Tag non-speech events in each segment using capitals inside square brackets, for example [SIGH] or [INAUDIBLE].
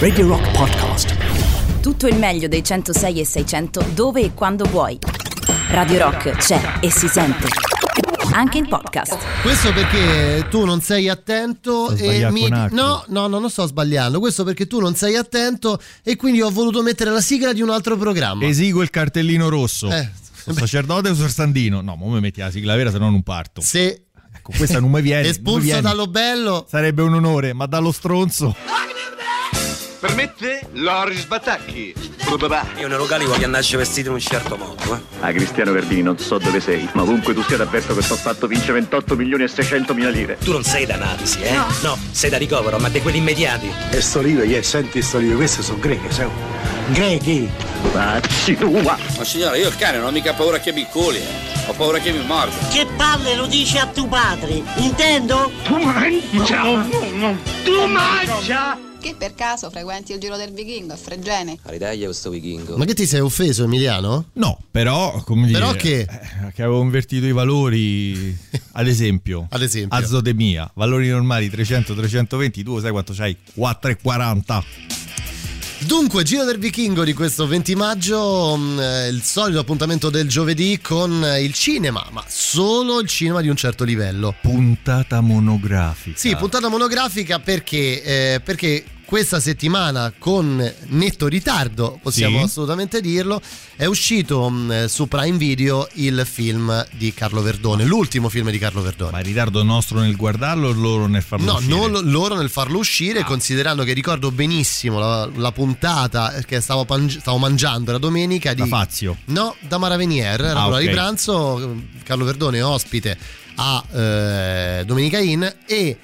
Radio Rock Podcast. Tutto il meglio dei 106 e 600 dove e quando vuoi. Radio Rock c'è e si sente. Anche in podcast. Questo perché tu non sei attento Sto e mi... No, no, no, non sto sbagliando. Questo perché tu non sei attento e quindi ho voluto mettere la sigla di un altro programma. Esigo il cartellino rosso. Eh. Sono sacerdote o Sandino? No, ma mi metti la sigla vera, se no non parto. Se Ecco, questa non mi viene. espulso viene. dallo bello, Sarebbe un onore, ma dallo stronzo. Per me te, Loris Batacchi. Io nei locali voglio andarci vestito in un certo modo, eh. Ah, Cristiano Verdini, non so dove sei, ma ovunque tu sia t'avverto che sto fatto vince 28 milioni e 600 mila lire. Tu non sei da analisi, eh? No. sei da ricovero, ma di quelli immediati. E sto libro, yeah, senti sto libro, queste sono greche, sai? Grechi! Vacci tua! Ma signore, io il cane non ho mica paura che mi culi, eh. Ho paura che mi morda. Che palle lo dici a tuo padre, intendo? Tu mangia! Tu mangia! Che per caso frequenti il giro del vichingo a Fregene? All'Italia questo vichingo. ma che ti sei offeso Emiliano? No, però, come dire... Però che? eh, che avevo invertito i valori, [LAUGHS] ad esempio. Ad esempio. Azodemia, valori normali 300, 320, tu sai quanto c'hai? 4,40. Dunque, Giro del Vichingo di questo 20 maggio, mh, eh, il solito appuntamento del giovedì con eh, il cinema, ma solo il cinema di un certo livello. Puntata monografica. Sì, puntata monografica perché, eh, perché questa settimana con netto ritardo, possiamo Sì. assolutamente dirlo, è uscito mh, su Prime Video il film di Carlo Verdone, l'ultimo film di Carlo Verdone. Ma il ritardo nostro nel guardarlo o loro nel farlo No, uscire? non loro nel farlo uscire, considerando che ricordo benissimo la, la puntata che stavo, pangi- stavo mangiando la domenica di... Da Fazio. No, da Maravenier, era Ah, l'ora ok. di pranzo, Carlo Verdone è ospite a eh, Domenica Inn e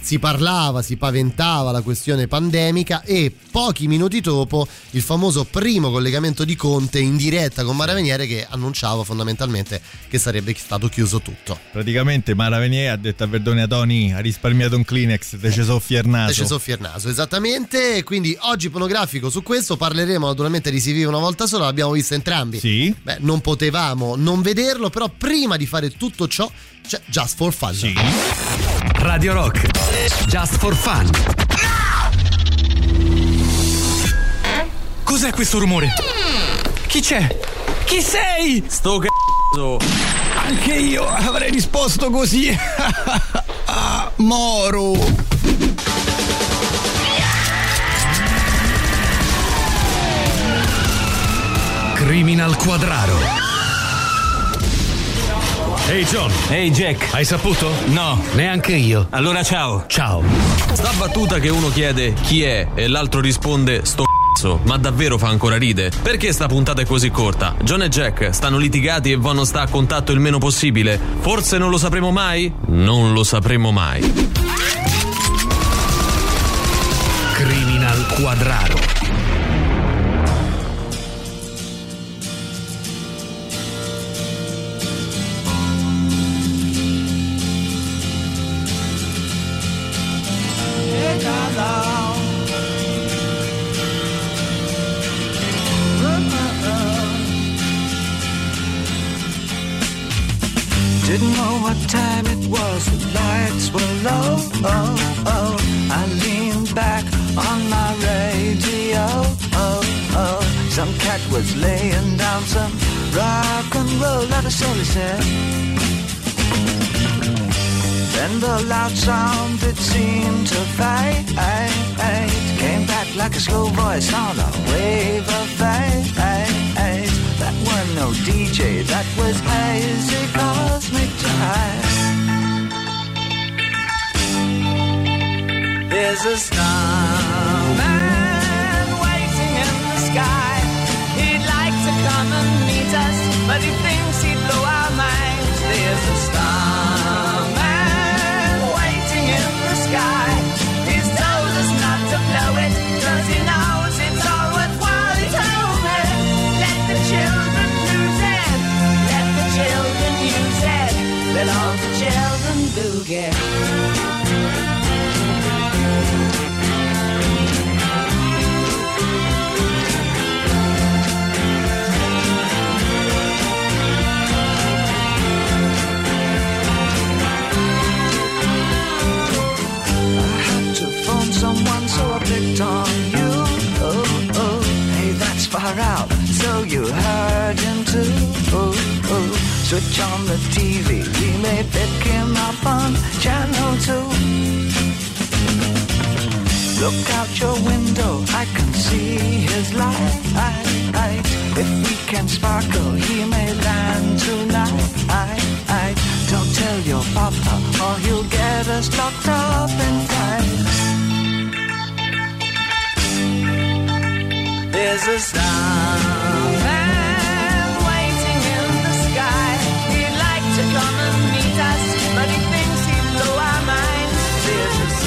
si parlava, si paventava la questione pandemica e pochi minuti dopo il famoso primo collegamento di Conte in diretta con Maraveniere che annunciava fondamentalmente che sarebbe stato chiuso tutto. Praticamente Maravenier ha detto a Verdone a Tony, ha risparmiato un Kleenex, te ci soffia il naso. Fece soffia il naso, esattamente. Quindi oggi pornografico su questo parleremo naturalmente di Si vive una volta sola, l'abbiamo visto entrambi. Sì. Beh, non potevamo non vederlo, però prima di fare tutto ciò c'è Just for Fun. Sì. Radio Rock. Just for fun. Cos'è questo rumore? Chi c'è? Chi sei? Sto c***o! Anche io avrei risposto così. [LAUGHS] Moro. Criminal Quadraro. Ehi John, Ehi Jack! hai saputo? No, neanche io. Allora ciao! Ciao. Sta battuta che uno chiede chi è e l'altro risponde sto c***o, ma davvero fa ancora ride? Perché sta puntata è così corta? John e Jack stanno litigati e Von sta a contatto il meno possibile? Forse non lo sapremo mai? Non lo sapremo mai. Criminal Quadraro. What time it was, the lights were low. Oh, oh. I leaned back on my radio. Oh, oh. Some cat was laying down some rock and roll, like a soul said. Then the loud sound it seemed to fade. Came back like a slow voice on a wave of fate. That were no DJ, that was hazy cosmic jive. There's a starman waiting in the sky. He'd like to come and meet us, but he thinks he'd blow our minds. There's a starman to get. someone, so I picked on you. Oh, oh, hey, that's far out. So you heard him too. Oh, Switch on the TV, we may pick him up on channel two. Look out your window, I can see his light. If we can sparkle, he may land tonight. Don't tell your papa, or he'll get us locked up in time. There's a starman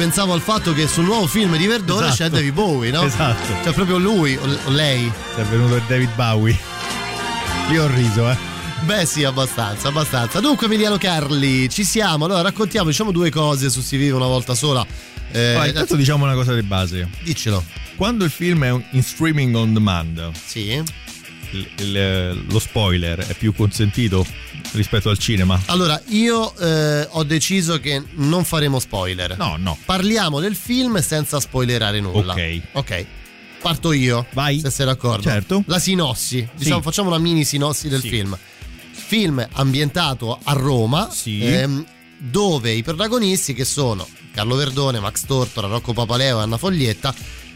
pensavo al fatto che sul nuovo film di Verdone Esatto. c'è David Bowie, no? Esatto. Cioè proprio lui o lei. È venuto il David Bowie. Io ho riso, eh. Beh sì, abbastanza, abbastanza. Dunque Emiliano Carli, ci siamo. Allora raccontiamo, diciamo due cose su Si vive una volta sola. Eh, Poi, intanto diciamo una cosa di base. Diccelo. Quando il film è in streaming on demand, sì. Il- il- lo spoiler è più consentito rispetto al cinema. Allora, io eh, ho deciso che non faremo spoiler. No, no. Parliamo del film senza spoilerare nulla. Ok. Ok. Parto io. Vai. Se sei d'accordo. Certo. La sinossi. Diciamo, facciamo una mini sinossi del Sì. film. Film ambientato a Roma. Sì. ehm, dove i protagonisti, che sono Carlo Verdone, Max Tortora, Rocco Papaleo e Anna Foglietta,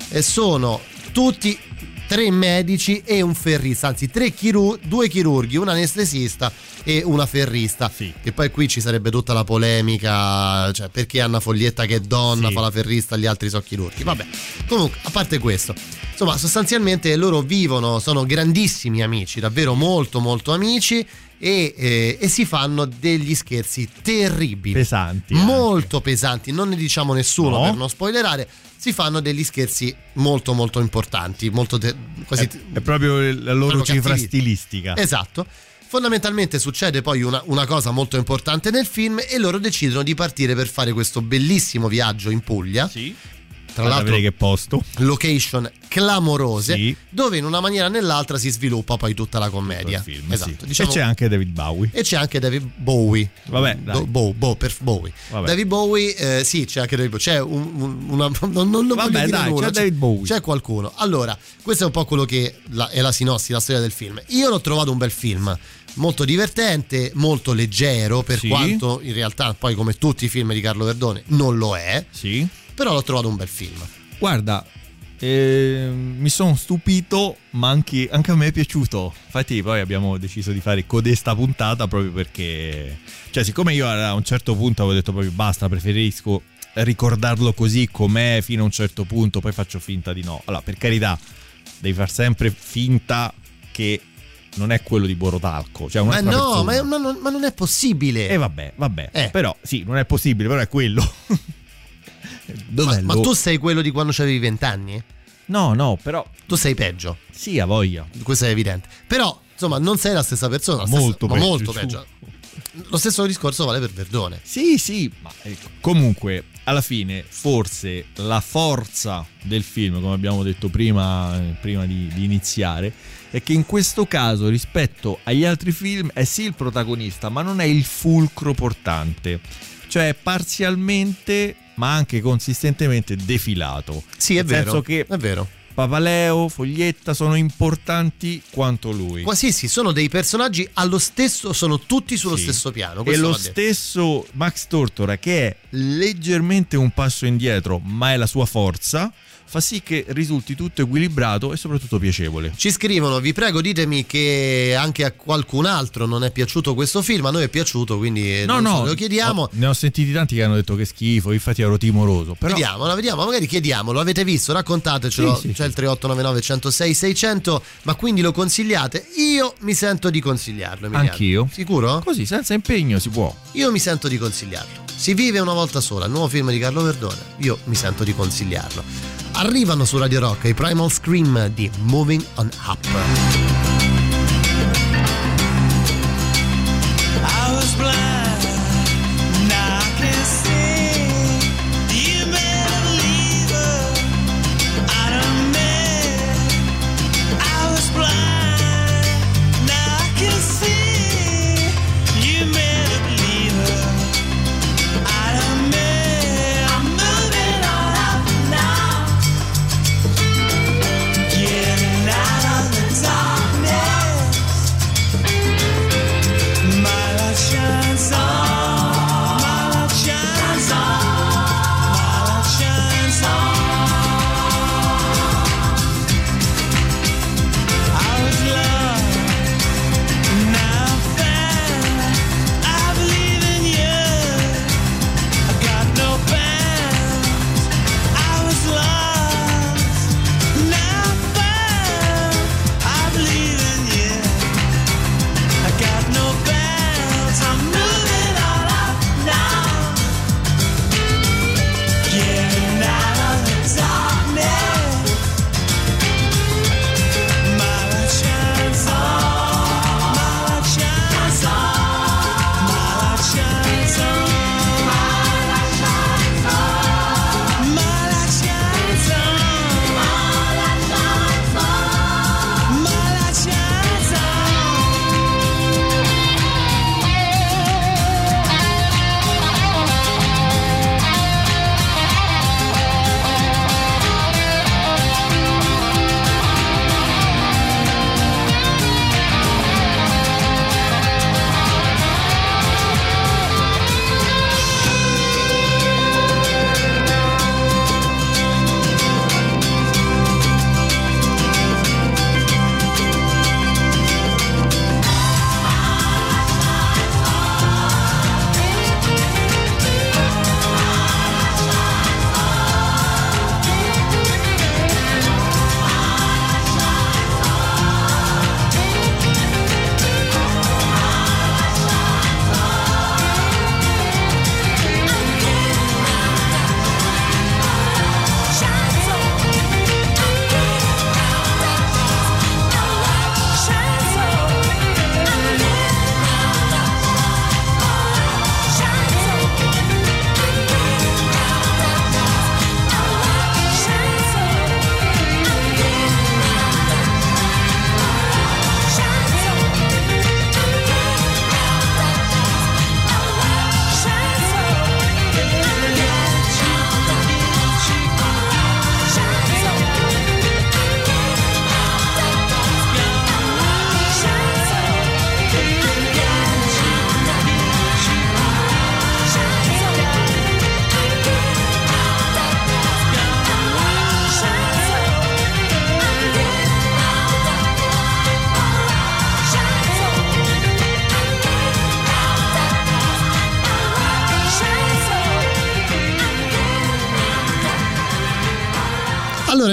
eh, sono tutti tre medici e un ferrista, anzi tre chiru- due chirurghi, un anestesista e una ferrista. E poi qui ci sarebbe tutta la polemica, cioè perché Anna Foglietta che è donna Sì. fa la ferrista, gli altri sono chirurghi. Vabbè, comunque, a parte questo, insomma, sostanzialmente loro vivono, sono grandissimi amici, davvero molto molto amici. E, eh, e si fanno degli scherzi terribili, Pesanti. molto pesanti. Non ne diciamo nessuno No. per non spoilerare. Si fanno degli scherzi molto molto importanti, molto te- quasi È, è proprio la loro cifra cattivi. stilistica. Esatto. Fondamentalmente succede poi una, una cosa molto importante nel film e loro decidono di partire per fare questo bellissimo viaggio in Puglia. Sì. Tra l'altro, che posto. location clamorose, Sì. dove in una maniera o nell'altra si sviluppa poi tutta la commedia. Il film, esatto. sì. Diciamo- E c'è anche David Bowie. e c'è anche David Bowie. Vabbè, Do-. Bow- Bow- per Bowie. Vabbè. David Bowie, eh, sì, c'è anche David Bowie. C'è un, un- una. Non, non Vabbè, dai, nulla, c'è David Bowie. C'è qualcuno. Allora, questo è un po' quello che la- è la sinossi, la storia del film. Io l'ho trovato un bel film. Molto divertente, molto leggero, per Sì. quanto in realtà, poi come tutti i film di Carlo Verdone, non lo è. Sì. Però l'ho trovato un bel film. Guarda, ehm, mi sono stupito, ma anche, anche a me è piaciuto. Infatti, poi abbiamo deciso di fare codesta puntata proprio perché, cioè, siccome io a un certo punto avevo detto proprio basta, preferisco ricordarlo così com'è fino a un certo punto, poi faccio finta di no. Allora, per carità, devi far sempre finta che non è quello di Borotalco. Cioè Ma no, ma, ma non, ma non è possibile. E vabbè, vabbè. Eh. Però sì, non è possibile, però è quello. Dov'è ma lo- tu sei quello di quando avevi vent'anni? No, no, però Tu sei peggio. sì, a voglia. questo è evidente. Però, insomma, non sei la stessa persona. la stessa- Molto ma peggio, molto su. peggio. Lo stesso discorso vale per Verdone. Sì, sì, ma ecco, comunque alla fine forse la forza del film, come abbiamo detto prima, prima di, di iniziare, è che in questo caso rispetto agli altri film è sì il protagonista, ma non è il fulcro portante. Cioè parzialmente, ma anche consistentemente defilato. Sì, è Nel vero. senso che È vero. Papaleo, Foglietta sono importanti quanto lui. Quasi sì, sono dei personaggi allo stesso, sono tutti sullo Sì. stesso piano. E lo stesso Max Tortora, che è leggermente un passo indietro, ma è la sua forza, fa sì che risulti tutto equilibrato e soprattutto piacevole. Ci scrivono, vi prego ditemi che anche a qualcun altro non è piaciuto questo film, a noi è piaciuto, quindi eh, No, so, no, lo chiediamo. ho- ne ho sentiti tanti che hanno detto che schifo, infatti ero timoroso. Però Vediamo, no, vediamo, magari chiediamolo, avete visto, raccontatecelo, Sì, sì, c'è il 3899 106 600, ma quindi lo consigliate? Io mi sento di consigliarlo, Emiliano. Anch'io. Sicuro? Così, senza impegno si può. Io mi sento di consigliarlo. Si vive una volta sola, il nuovo film di Carlo Verdone, io mi sento di consigliarlo. Arrivano su Radio Rock i Primal Scream di Moving on Up.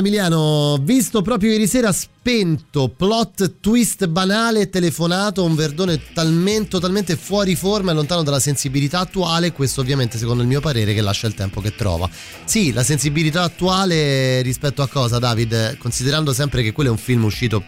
Emiliano, visto proprio ieri sera spento, plot twist banale, telefonato, un verdone talmente, totalmente fuori forma e lontano dalla sensibilità attuale, questo ovviamente secondo il mio parere che lascia il tempo che trova. Sì, la sensibilità attuale rispetto a cosa David? Considerando sempre che quello è un film uscito,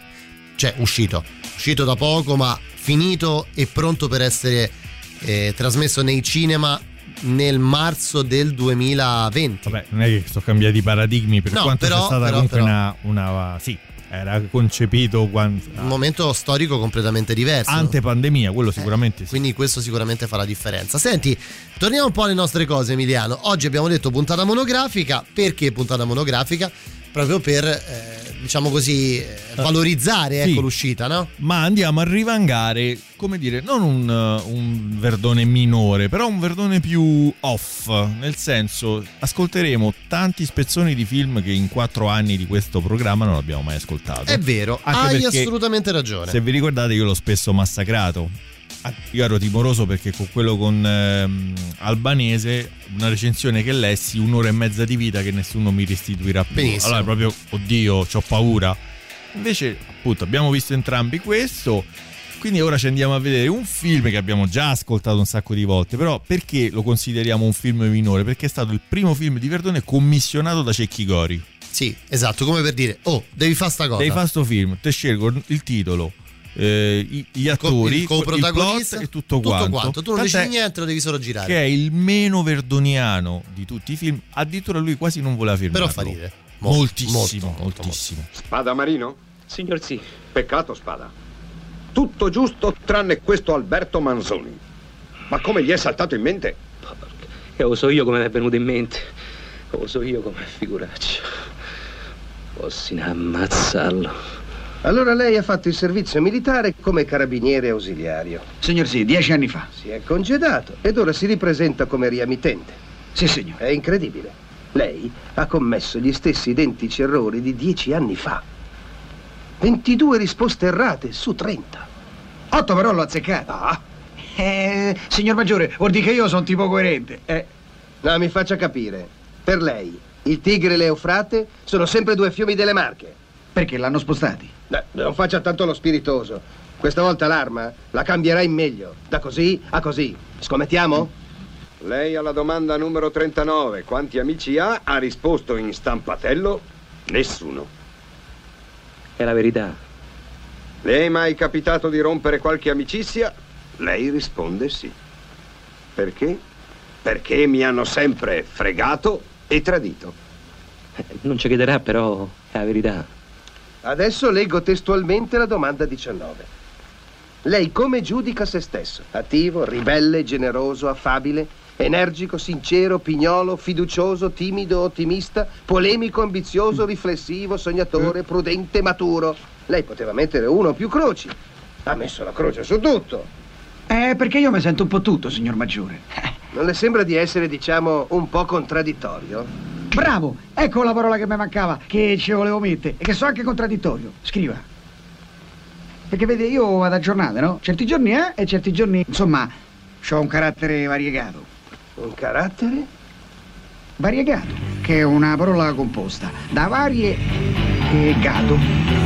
cioè uscito, uscito da poco ma finito e pronto per essere eh, trasmesso nei cinema nel marzo del 2020. Vabbè, non è che sono cambiati i paradigmi per No, quanto però- sia stata però- comunque però- una, una- Sì, era concepito quando, Un momento storico completamente diverso. ante pandemia, quello sicuramente sì. Quindi questo sicuramente fa la differenza. Senti, torniamo un po' alle nostre cose, Emiliano. Oggi abbiamo detto puntata monografica. Perché puntata monografica? Proprio per eh, diciamo così, eh, valorizzare Sì. ecco, l'uscita, no? ma andiamo a rivangare, come dire, non un, uh, un verdone minore, però un verdone più off, nel senso ascolteremo tanti spezzoni di film che in quattro anni di questo programma non abbiamo mai ascoltato. È vero, Anche hai assolutamente ragione. Se vi ricordate io l'ho spesso massacrato. Io ero timoroso perché con quello con ehm, Albanese, una recensione che lessi, un'ora e mezza di vita che nessuno mi restituirà più. Benissimo. Allora proprio, oddio, ho paura. Invece, appunto, abbiamo visto entrambi questo. Quindi ora ci andiamo a vedere un film che abbiamo già ascoltato un sacco di volte, però perché lo consideriamo un film minore? Perché è stato il primo film di Verdone commissionato da Cecchi Gori. Sì, esatto, come per dire, oh, devi fare sta cosa. Devi fare sto film, te scelgo il titolo, eh, i- gli attori, il coprotagonista, plot e tutto, quanto. Tu non Tant'è dici niente, lo devi solo girare. Che è il meno verdoniano di tutti i film. Addirittura lui quasi non voleva firmarlo. Però fa ridere. Molto, moltissimo, molto, molto, moltissimo. Spada Marino? Signor sì. Peccato, Spada. Tutto giusto tranne questo Alberto Manzoni. Ma come gli è saltato in mente? E lo so io come mi è venuto in mente. Lo so io come figuraccio. Fossi ne ammazzarlo. Allora lei ha fatto il servizio militare come carabiniere ausiliario. Signor sì, dieci anni fa. Si è congedato ed ora si ripresenta come riamittente. Sì, signor. È incredibile. Lei ha commesso gli stessi identici errori di dieci anni fa. 22 risposte errate su 30. Otto però l'ho azzeccato. Ah, Eh, signor Maggiore, vuol dire che io sono tipo coerente. Eh, no, mi faccia capire. Per lei, il Tigre e l'Eufrate sono sempre due fiumi delle Marche. perché l'hanno spostati? No, non faccia tanto lo spiritoso. Questa volta l'arma la cambierà in meglio. Da così a così. Scommettiamo? Lei alla domanda numero 39, quanti amici ha? Ha risposto in stampatello nessuno. È la verità. Le è mai capitato di rompere qualche amicizia? Lei risponde sì. Perché? Perché mi hanno sempre fregato e tradito. Eh, Non ci chiederà, però è la verità. Adesso leggo testualmente la domanda 19. Lei come giudica se stesso? Attivo, ribelle, generoso, affabile, energico, sincero, pignolo, fiducioso, timido, ottimista, polemico, ambizioso, riflessivo, sognatore, prudente, maturo. Lei poteva mettere uno o più croci. Ha messo la croce su tutto. Eh, perché io mi sento un po' tutto, signor Maggiore. Non le sembra di essere, diciamo, un po' contraddittorio? Bravo, ecco la parola che mi mancava, che ci volevo mettere, e che so anche contraddittorio. Scriva. Perché vede, io vado a giornate, no? Certi giorni eh, e certi giorni, insomma, ho un carattere variegato. Un carattere? Variegato, che è una parola composta da varie e gato.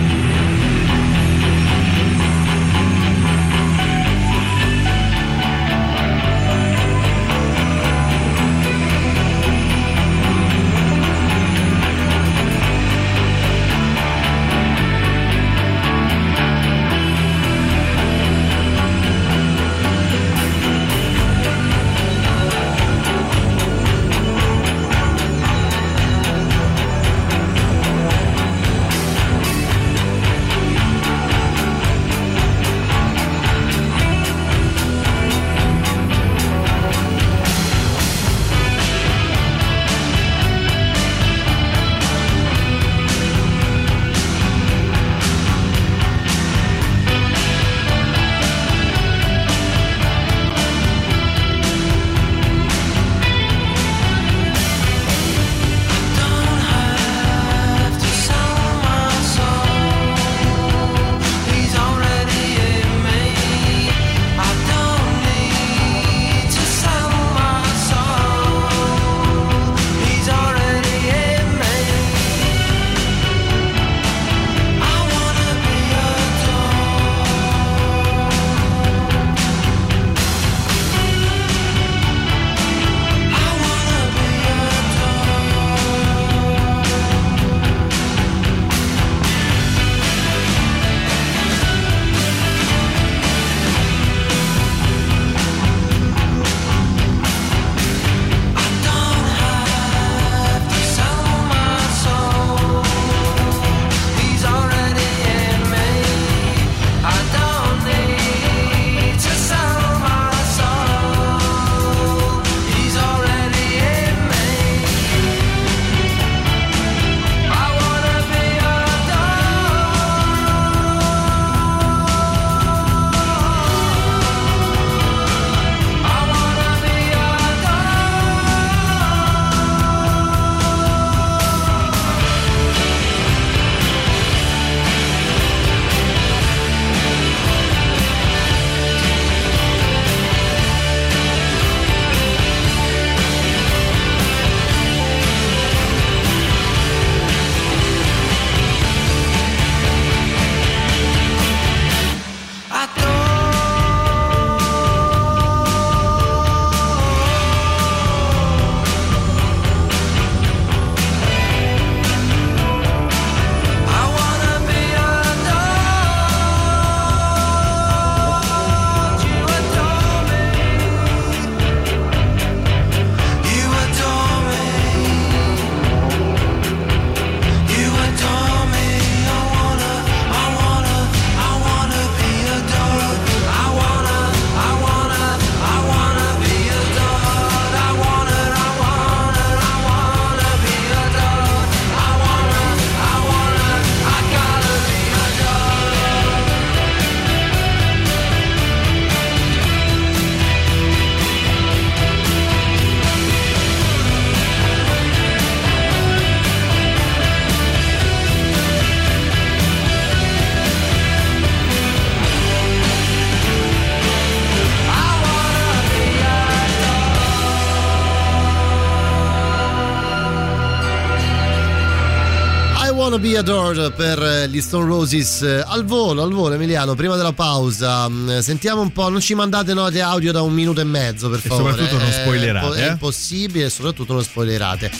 Adored per eh, gli Stone Roses eh, al volo, al volo Emiliano, prima della pausa. Mm, Sentiamo un po', non ci mandate note audio da un minuto e mezzo per E favore. soprattutto non È spoilerate, È eh. impossibile e soprattutto non spoilerate.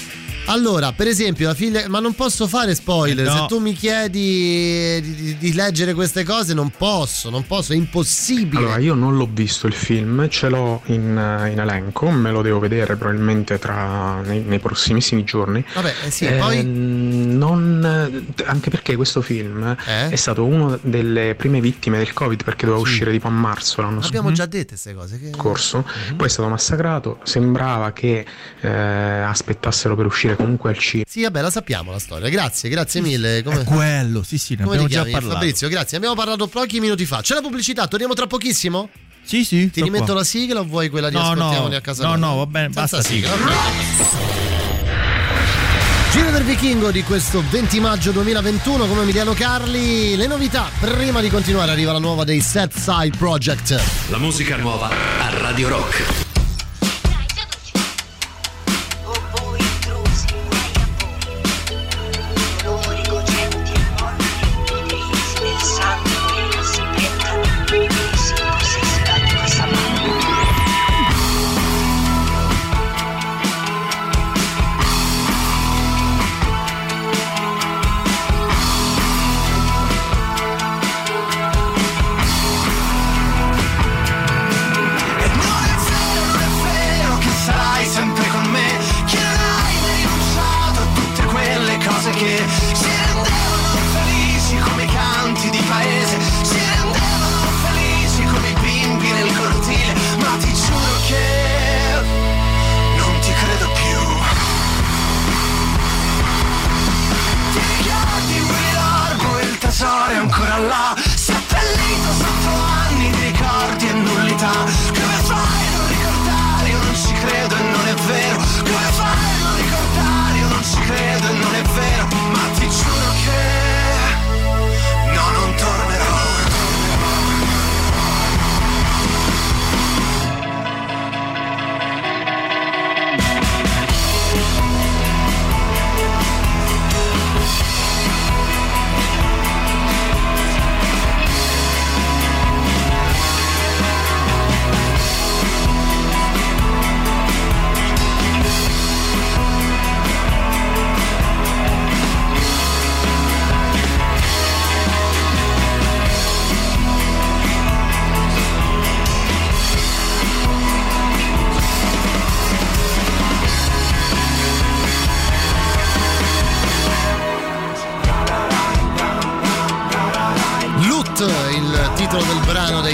Allora, per esempio, la figlia. Ma non posso fare spoiler. Eh, no. Se tu mi chiedi di, di- di leggere queste cose, non posso, non posso, è impossibile. Allora, io non l'ho visto il film, ce l'ho in, eh, in elenco, me lo devo vedere probabilmente tra, nei, nei prossimissimi giorni. Vabbè, eh sì, Eh, poi. non- anche perché questo film Eh? è stato una delle prime vittime del Covid perché doveva uscire tipo a marzo l'anno Abbiamo già dette queste cose. Che... scorso, Mhm. poi è stato massacrato, sembrava che eh, aspettassero per uscire comunque al cinema. Sì, vabbè, la sappiamo la storia. Grazie, grazie mille. Come... È quello, sì, sì, ne Come abbiamo già parlato. Fabrizio, grazie. Abbiamo parlato pochi minuti fa. C'è la pubblicità, torniamo tra pochissimo? Sì, sì. Ti rimetto qua. la sigla o vuoi quella di No, ascoltiamoli no, a casa no, tua? no, va bene, Senza basta sigla. ok. Giro del Vichingo di questo 20 maggio 2021 come Emiliano Carli. Le novità, prima di continuare arriva la nuova dei Set Side Project. La musica nuova a Radio Rock.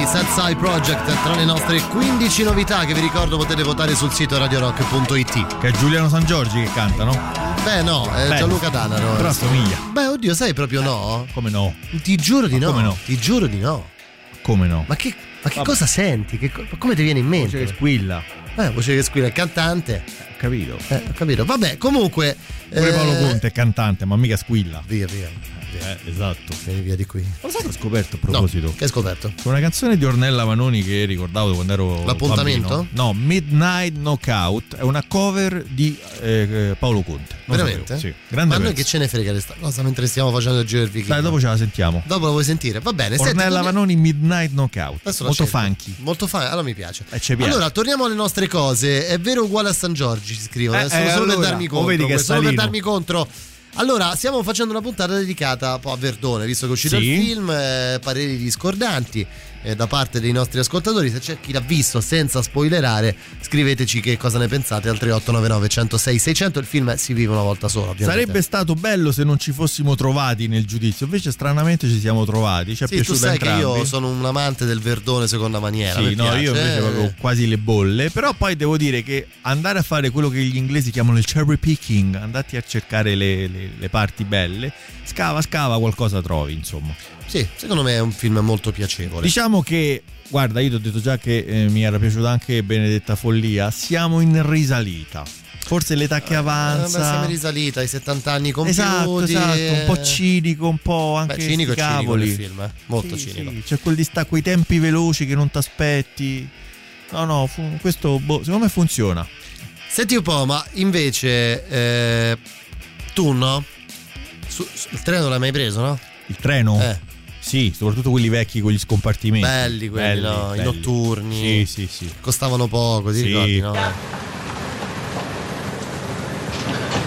Dei Side Project tra le nostre 15 novità che vi ricordo potete votare sul sito radiorock.it. Che è Giuliano San Giorgi che canta, no? Beh no, è Beh, Gianluca Danaro. Però assomiglia. Beh, oddio, sai proprio no? Come no? Ti giuro di no. come no? Ti giuro di no. Come no? Ma che, ma che cosa senti? Che co- come ti viene in mente? Voce che squilla. Eh, voce che squilla, il cantante. Ho capito. Eh, ho capito. Vabbè, comunque. Pure eh, Paolo Conte è cantante, ma mica squilla. Via, via. Eh, esatto. Vieni via di qui. Lo sai che ho scoperto a proposito? No, che hai scoperto? C'è una canzone di Ornella Vanoni che ricordavo quando ero L'appuntamento? bambino. No, Midnight Knockout è una cover di eh, eh, Paolo Conte. Non Veramente? sapevo, Sì, grande Ma a noi pezzo. che ce ne frega di sta cosa mentre stiamo facendo il giro del Vichingo? Dai, dopo ce la sentiamo. Dopo la vuoi sentire? Va bene. senti, Ornella torni- Vanoni Midnight Knockout. Adesso Molto funky. Molto funky, allora mi piace. Eh, piace. Allora, torniamo alle nostre cose. È vero uguale a San Giorgi, ci scrivono. Eh, eh, solo per allora, darmi o contro. vedi che solo per darmi contro. Allora, stiamo facendo una puntata dedicata a Verdone, visto che è uscito Sì. il film, eh, pareri discordanti eh, da parte dei nostri ascoltatori. Se c'è chi l'ha visto senza spoilerare, scriveteci che cosa ne pensate al 3899 106 600. Il film si vive una volta sola, ovviamente. Sarebbe stato bello se non ci fossimo trovati nel giudizio, invece stranamente ci siamo trovati. Ci è Sì, tu piaciuto sai che entrambi. io sono un amante del Verdone seconda maniera. Sì, no, io invece proprio quasi le bolle. Però poi devo dire che andare a fare quello che gli inglesi chiamano il cherry picking, andati a cercare le, le- le parti belle, scava, scava, qualcosa trovi, insomma. Sì, secondo me è un film molto piacevole. Diciamo che, guarda, io ti ho detto già che eh, mi era piaciuta anche Benedetta Follia, siamo in risalita. Forse l'età che Eh, avanza. siamo in risalita ai 70 anni compiuti. Esatto, esatto, un po' eh. cinico, un po' anche Beh, cinico cinico cavoli. nel film, eh. molto Sì, cinico. sì, c'è quel distacco, quei tempi veloci che non ti aspetti. No, no, fu- questo boh, secondo me funziona. Senti un po', ma invece eh, tu no? Su- su- il treno l'hai mai preso, no? Il treno? Eh. Sì, soprattutto quelli vecchi con gli scompartimenti. Belli quelli, no? I belli. notturni. Sì, sì, sì. Costavano poco, ti Sì. ricordi, no?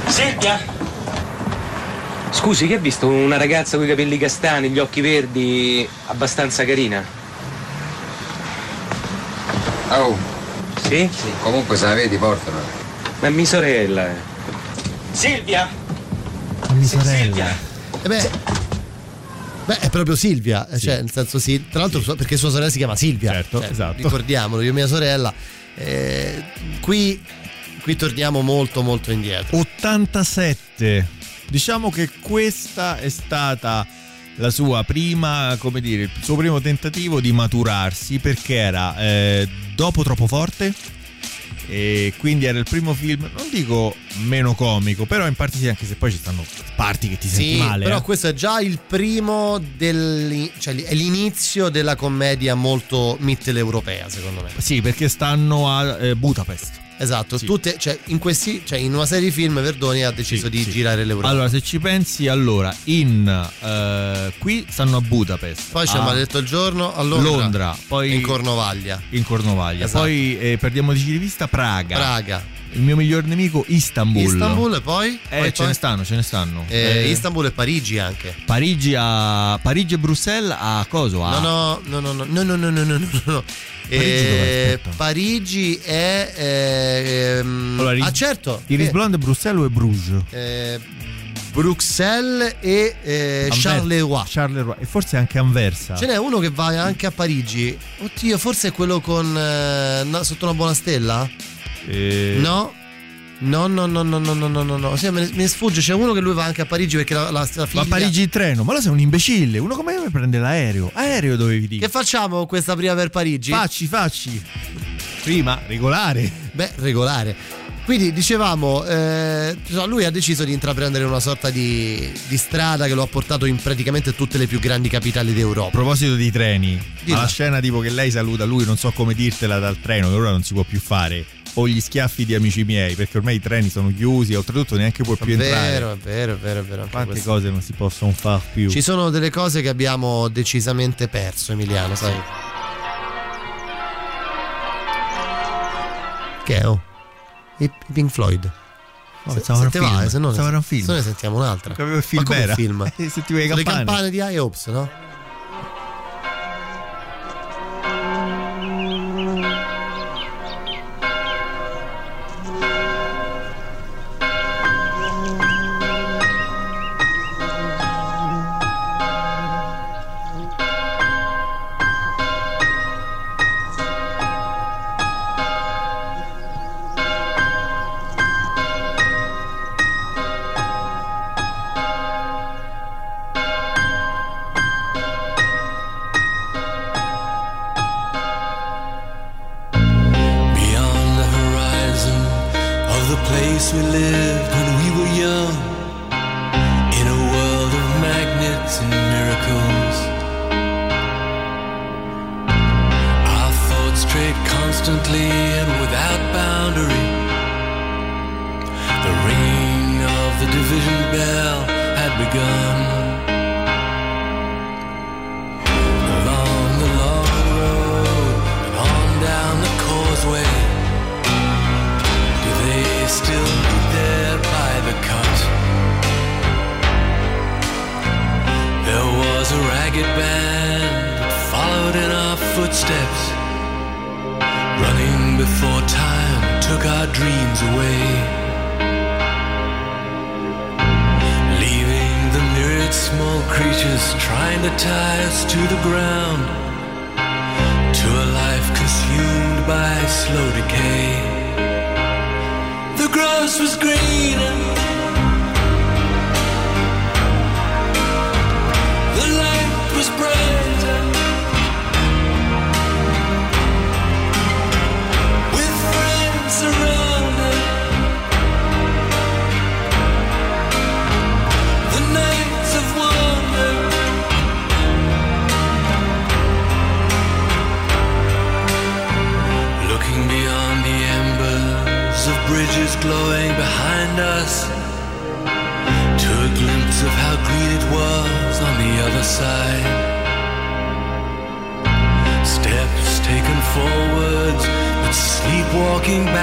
Silvia! Scusi, che hai visto una ragazza con i capelli castani, gli occhi verdi, abbastanza carina? Oh, Sì? comunque se la vedi portala. Ma è mia sorella. eh. Silvia! mia sorella. Eh beh, beh, è proprio Silvia, eh, cioè, nel senso sì, tra l'altro sua- perché sua sorella si chiama Silvia. Certo, Cioè, esatto. Ricordiamolo, io e mia sorella. eh, qui, qui torniamo molto molto indietro. 87. Diciamo che questa è stata la sua prima, come dire, il suo primo tentativo di maturarsi perché era eh, dopo troppo forte e quindi era il primo film, non dico meno comico, però in parte sì, anche se poi ci stanno parti che ti senti Sì, male. però eh. questo è già il primo del, cioè è l'inizio della commedia molto mitteleuropea, secondo me. Sì, perché stanno a eh, Budapest. Esatto, tutte, cioè, in questi, cioè, in una serie di film Verdoni ha deciso di girare l'Europa. Allora, se ci pensi, allora, in eh, qui stanno a Budapest. Poi c'è a Maledetto il giorno a Londra, Londra, poi in Cornovaglia. in Cornovaglia. Esatto. Poi eh, perdiamoci di vista Praga. Praga. Il mio miglior nemico Istanbul. Istanbul e poi? Eh, Poi- ce poi? ne stanno, ce ne stanno. Eh, Eh, Istanbul e Parigi anche. Parigi a Parigi e Bruxelles a coso? A... No, no, no, no, no, no, no, no, no, no, no. Parigi Eh. Parigi è ehm, Allora, ah certo Iris eh, Blonde Bruxelles o è Bruges? eh, Bruxelles e eh, Charleroi Charleroi. E forse anche Anversa. ce n'è uno che va anche a Parigi oddio forse è quello con eh, no, sotto una buona stella Eh, no No, no, no, no, no, no, no, no, no. Sì, me ne, me ne sfugge. C'è uno che lui va anche a Parigi perché la, la, la figlia. Ma Parigi in treno? Ma lo sei un imbecille. Uno come me prende l'aereo. Aereo dovevi dire. Che facciamo con questa prima per Parigi? Facci, facci. Prima, regolare. Beh, regolare. Quindi dicevamo, eh, insomma, lui ha deciso di intraprendere una sorta di, di strada che lo ha portato in praticamente tutte le più grandi capitali A d'Europa. proposito di treni, Dilla. alla scena tipo che lei saluta lui, non so come dirtela dal treno, che ora non si può più fare. O gli schiaffi di amici miei, perché ormai i treni sono chiusi, e oltretutto neanche puoi più vero, entrare. è vero, è vero, vero. anche Quante questo. cose non si possono fare più. Ci sono delle cose che abbiamo decisamente perso, Emiliano, sai? Che è? Oh? I Pink Floyd. No, se, se te va, se no, ne- un film. se no ne sentiamo un'altra. Capivo che film Ma come era. film? Sentivo le Sono campane. di I Hopes, no?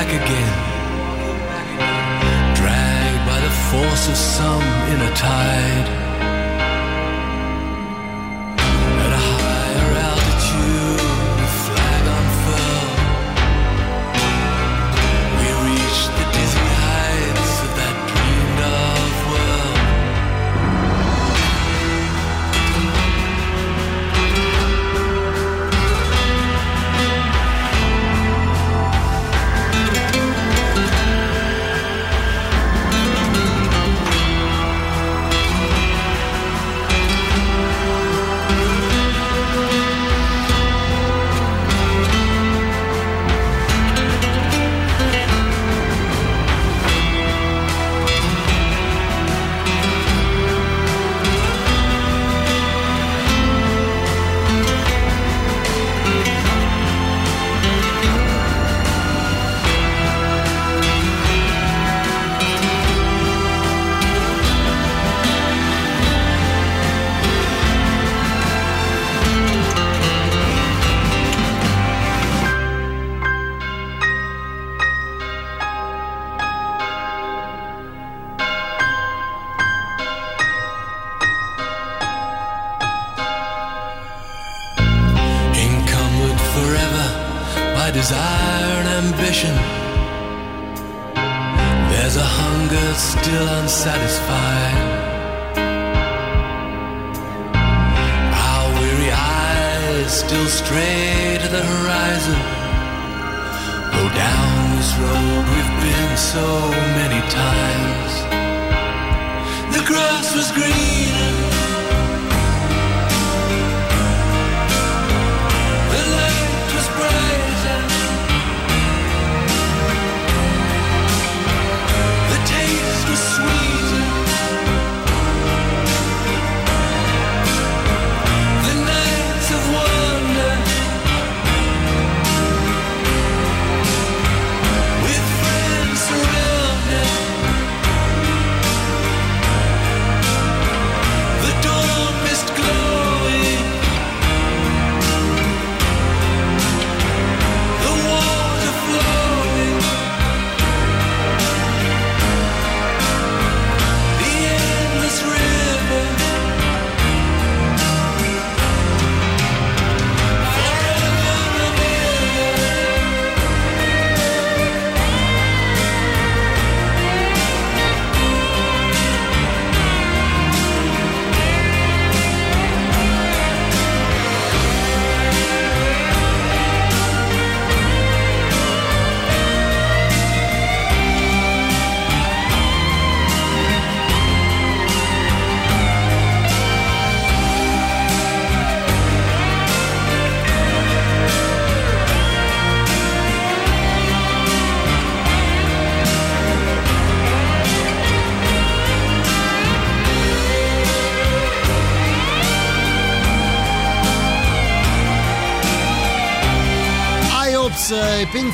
Back again. Dragged by the force of some inner tide.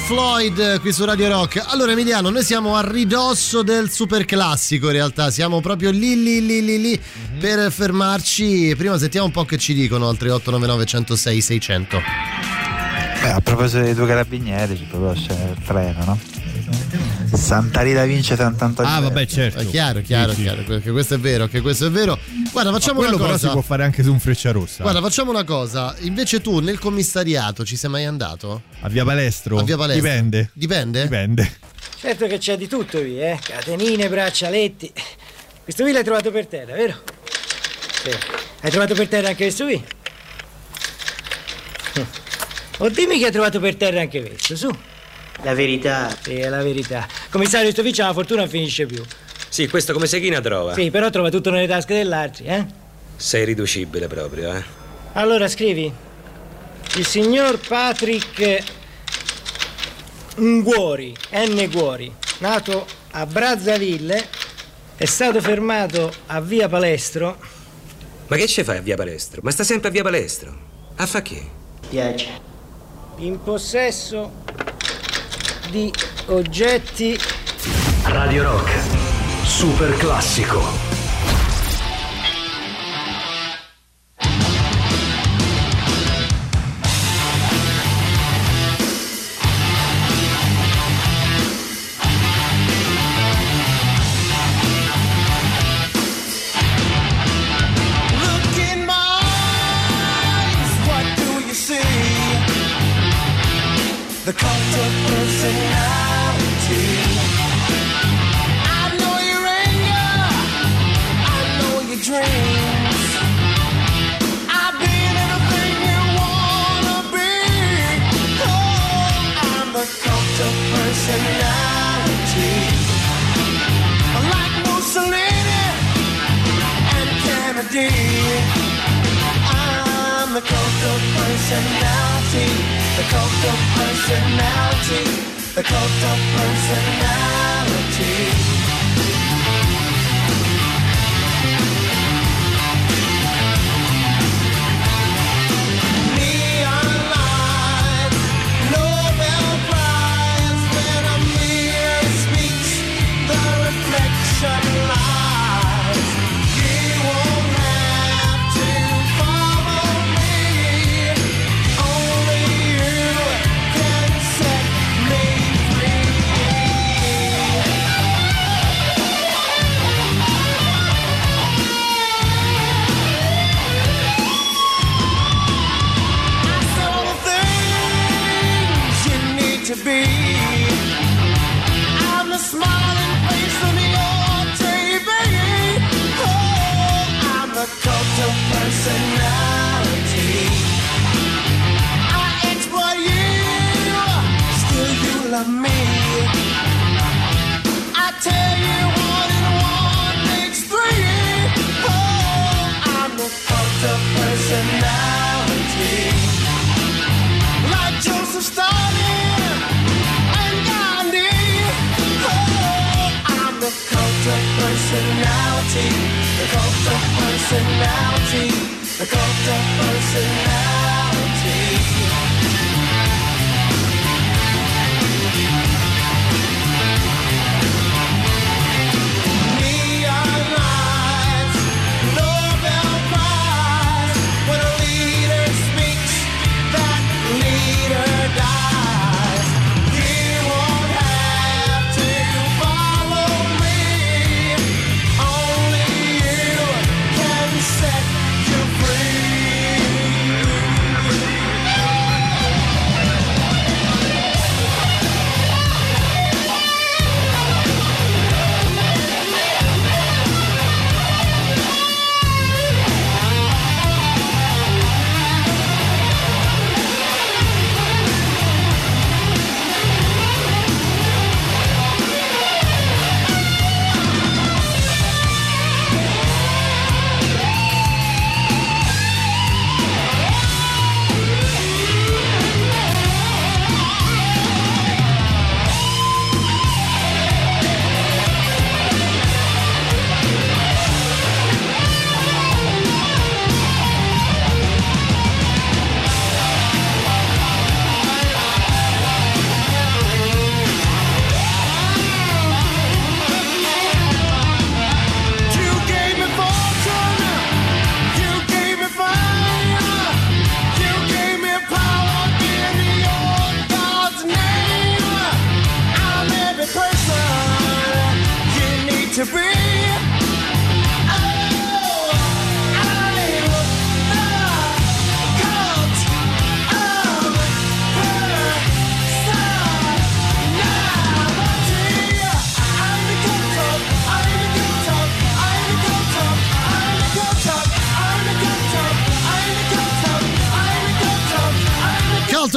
Floyd eh, qui su Radio Rock. Allora Emiliano, noi siamo a ridosso del super classico in realtà, siamo proprio lì lì lì lì lì per fermarci. Prima sentiamo un po' che ci dicono al 3899 106 600. Beh, a proposito dei due carabinieri, ci proprio c'è il treno, no? Santa Rita vince Sant'Antonio. Ah, vabbè, certo. È chiaro, chiaro, Sì, sì. chiaro, che questo è vero, che questo è vero. Guarda, facciamo Ma quello una però cosa. si può fare anche su un freccia rossa. Guarda, facciamo una cosa. Invece tu nel commissariato ci sei mai andato? A via Palestro? A via Palestro. Dipende. Dipende? Dipende. Certo che c'è di tutto qui, eh? Catenine, braccialetti. Questo qui l'hai trovato per terra, vero? Sì. Hai trovato per terra anche questo qui? O dimmi che hai trovato per terra anche questo, su. La verità. Sì, è la verità. Commissario, sto vicino la fortuna non finisce più. Sì, questo come Sechina trova. Sì, però trova tutto nelle tasche dell'altri, eh? Sei riducibile proprio, eh. Allora scrivi. Il signor Patrick Nguori, N. Guori, nato a Brazzaville, è stato fermato a Via Palestro. Ma che ci fai a via Palestro? Ma sta sempre a via Palestro. A fa che? Piace. In possesso di oggetti. Radio Rock, super classico. The car Kennedy. I'm the cult of personality, the cult of personality, the cult of personality.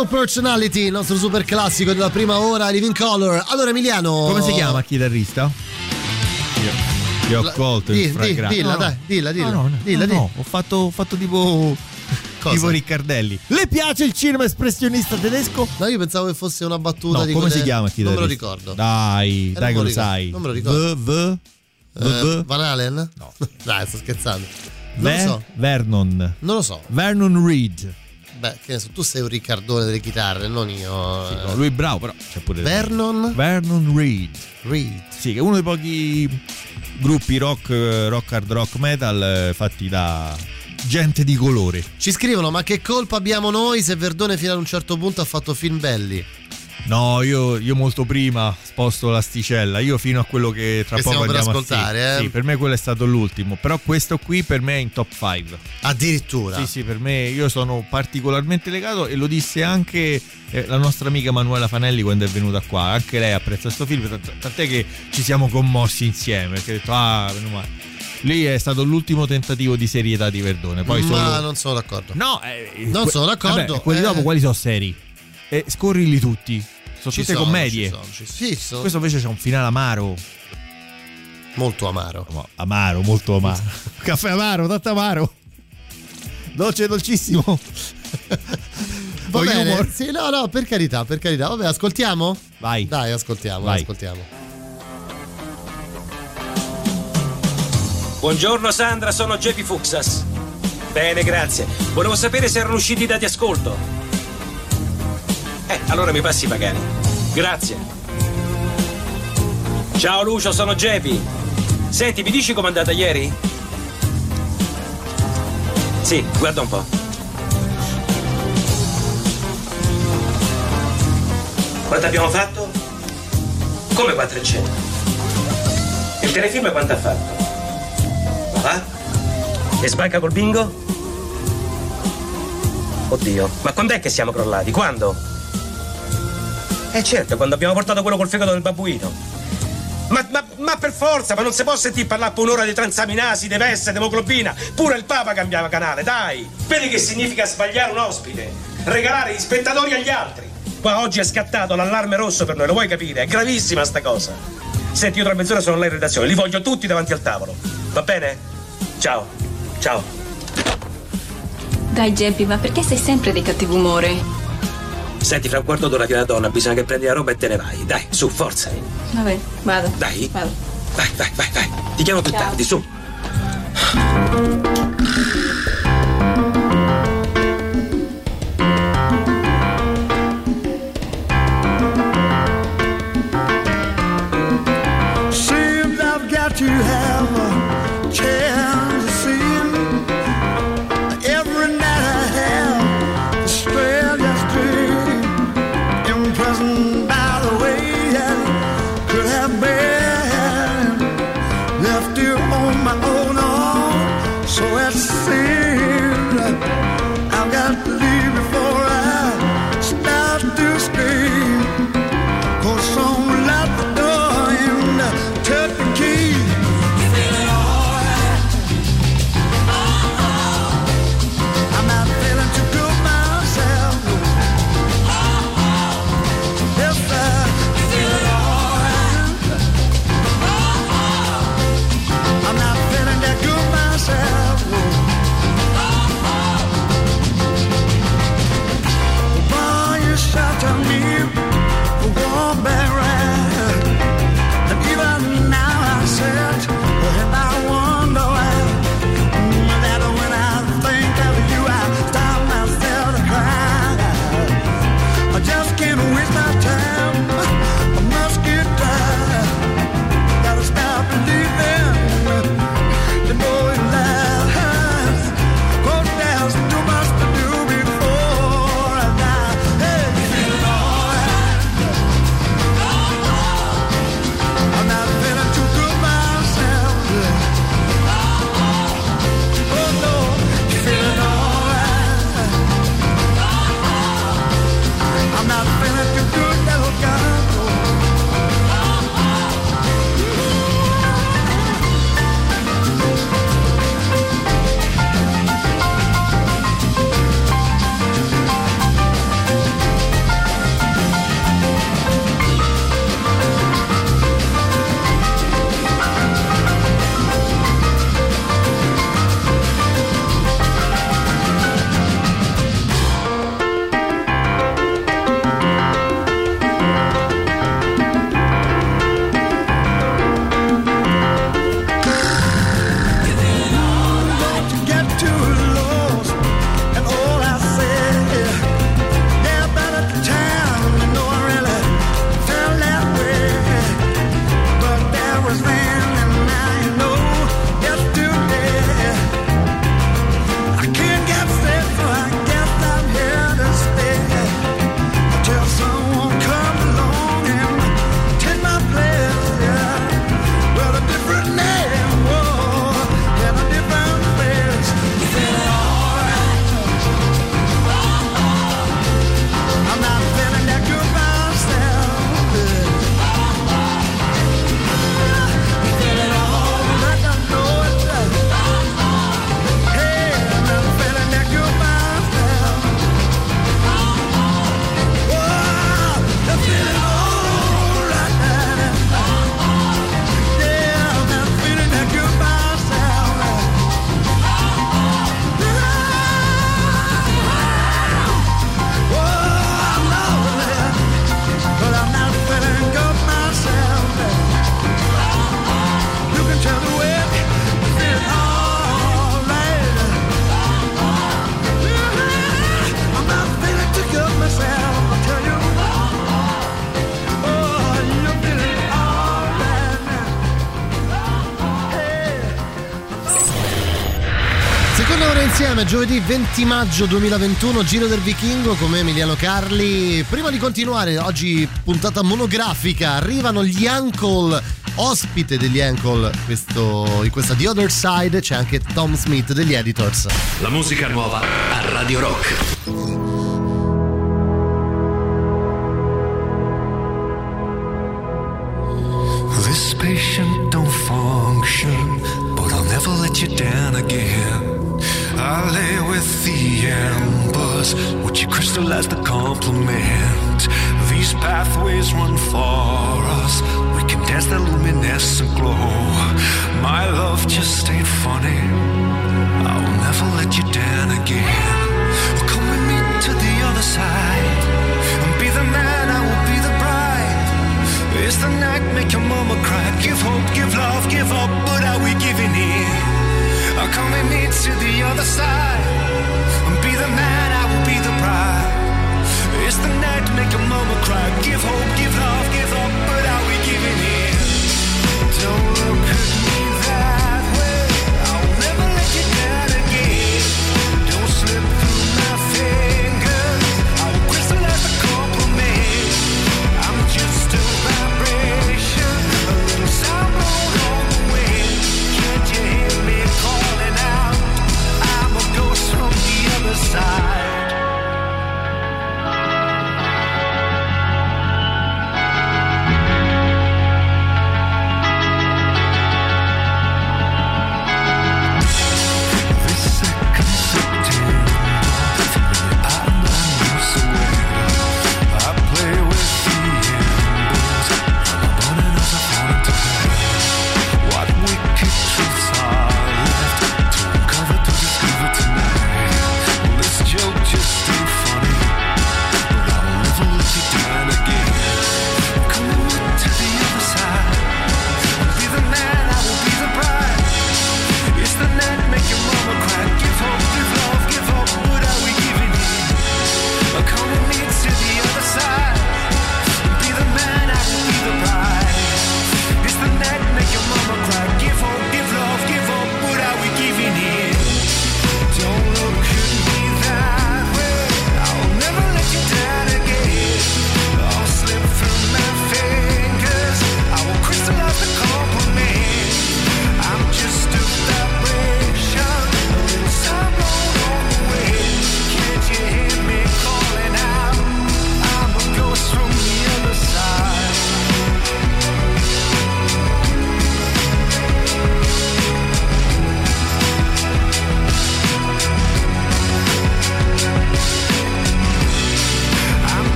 Of Personality, il nostro super classico della prima ora, Living Color. Allora Emiliano... Come si chiama il chitarrista? Io, io ho colto Di- il di- fragrante. dilla, No, dai, dilla, dilla. No, no, no, Dilla, no, di. no, ho fatto, ho fatto tipo. [LAUGHS] Tipo Riccardelli. Le piace il cinema espressionista tedesco? No, io pensavo che fosse una battuta No, di come quelle- si chiama il Non me lo chitarrista? ricordo. Dai, Eh, dai che lo sai. non me lo ricordo. V, v, v, Eh. Van Halen? No. [LAUGHS] Dai, sto scherzando. Non Ver- lo so. Vernon. Non lo so. Vernon Reed. Beh, che ne so, tu sei un riccardone delle chitarre, non io. Sì, eh. no, lui è bravo, però c'è pure Vernon? Vernon Reed. Reed. Sì, che è uno dei pochi gruppi rock, rock hard rock metal eh, fatti da gente di colore. Ci scrivono, ma che colpa abbiamo noi se Verdone fino ad un certo punto ha fatto film belli? No, io, io molto prima sposto l'asticella, io fino a quello che tra Che poco stiamo per andiamo ascoltare, a sì, eh? Sì, per me quello è stato l'ultimo, però questo qui per me è in top 5. Addirittura. Sì, sì, per me io sono particolarmente legato e lo disse anche eh, la nostra amica Manuela Fanelli quando è venuta qua, anche lei apprezza questo film, tant- tant'è che ci siamo commossi insieme, perché ha detto "Ah, meno male". Lì è stato l'ultimo tentativo di serietà di Verdone, poi Ma solo non sono d'accordo. No, eh, non que- sono d'accordo. Vabbè, quelli eh, dopo quali sono seri? E scorrili tutti. Sono Ci tutte sono, commedie. ci sono, ci- sì, sono- Questo invece c'è un finale amaro. Molto amaro. Amaro, molto amaro. [LAUGHS] Caffè amaro, tanto amaro. Dolce, dolcissimo. Va [LAUGHS] bene. humor. Sì, no, no, per carità, per carità. Vabbè, ascoltiamo? Vai. Dai, ascoltiamo, Vai. ascoltiamo. Buongiorno Sandra, sono Jeppy Fuxas. Bene, grazie. Volevo sapere se erano usciti i dati ascolto. Eh, allora mi passi i pagani. Grazie. Ciao Lucio, sono Jeppy. Senti, mi dici com'è andata ieri? Sì, guarda un po'. Quanto abbiamo fatto? Come 400? E il telefilm quanto ha fatto? Va? E sbanca col bingo? Oddio, ma quando è che siamo crollati? Quando? Eh certo, quando abbiamo portato quello col fegato del babbuino. Ma, ma- ma per forza, ma non si può sentire parlare per un'ora di transaminasi, deve essere, demoglobina. Pure il Papa cambiava canale, dai. Vedi che significa sbagliare un ospite? Regalare gli spettatori agli altri. Qua oggi è scattato l'allarme rosso per noi, lo vuoi capire? È gravissima sta cosa. Senti, io tra mezz'ora sono là in redazione, li voglio tutti davanti al tavolo. Va bene? Ciao. Ciao. Dai Geppi, ma perché sei sempre di cattivo umore? Senti, fra un quarto d'ora di una donna, bisogna che prendi la roba e te ne vai. Dai, su, forza. Vabbè, vado. Dai. Vado. Vai, vai, vai, vai. Ti chiamo più Ciao. tardi, su. Giovedì 20 maggio 2021, Giro del Vichingo con Emiliano Carli. Prima di continuare, oggi puntata monografica, arrivano gli Uncle, ospite degli Uncle, questo, in questa The Other Side c'è anche Tom Smith degli Editors. La musica nuova a Radio Rock.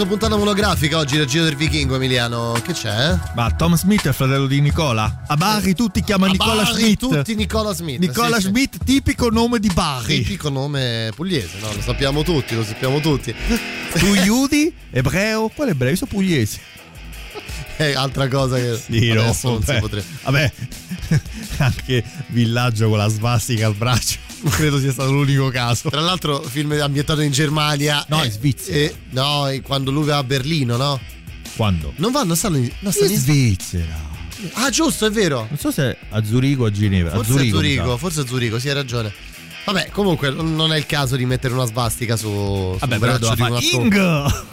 Detto puntata monografica oggi del Giro del Vichingo, Emiliano. Che c'è? Ma Tom Smith è il fratello di Nicola. A Bari tutti chiamano Nicola Bari Smith. tutti Nicola Smith. Nicola sì, sì. Smith, tipico nome di Bari. Tipico nome pugliese, no? Lo sappiamo tutti, lo sappiamo tutti. Tu Iudi, ebreo, quale ebreo? Io sono pugliese. È [LAUGHS] altra cosa che Sì, no, non si potrebbe. Vabbè, [LAUGHS] anche villaggio con la svastica al braccio. [LAUGHS] Credo sia stato l'unico caso. Tra l'altro, film ambientato in Germania. No, eh, in Svizzera. eh, no, quando lui va a Berlino, no? Quando? Non vanno, stanno in, no, stanno In in Svizzera. Ah, giusto, è vero. Non so se a Zurigo o a Ginevra. Forse a Zurigo. a Zurigo, forse a Zurigo, sì, hai ragione. Vabbè, comunque non è il caso di mettere una svastica su, Vabbè, sul però braccio di doveva un fare attore. Ing!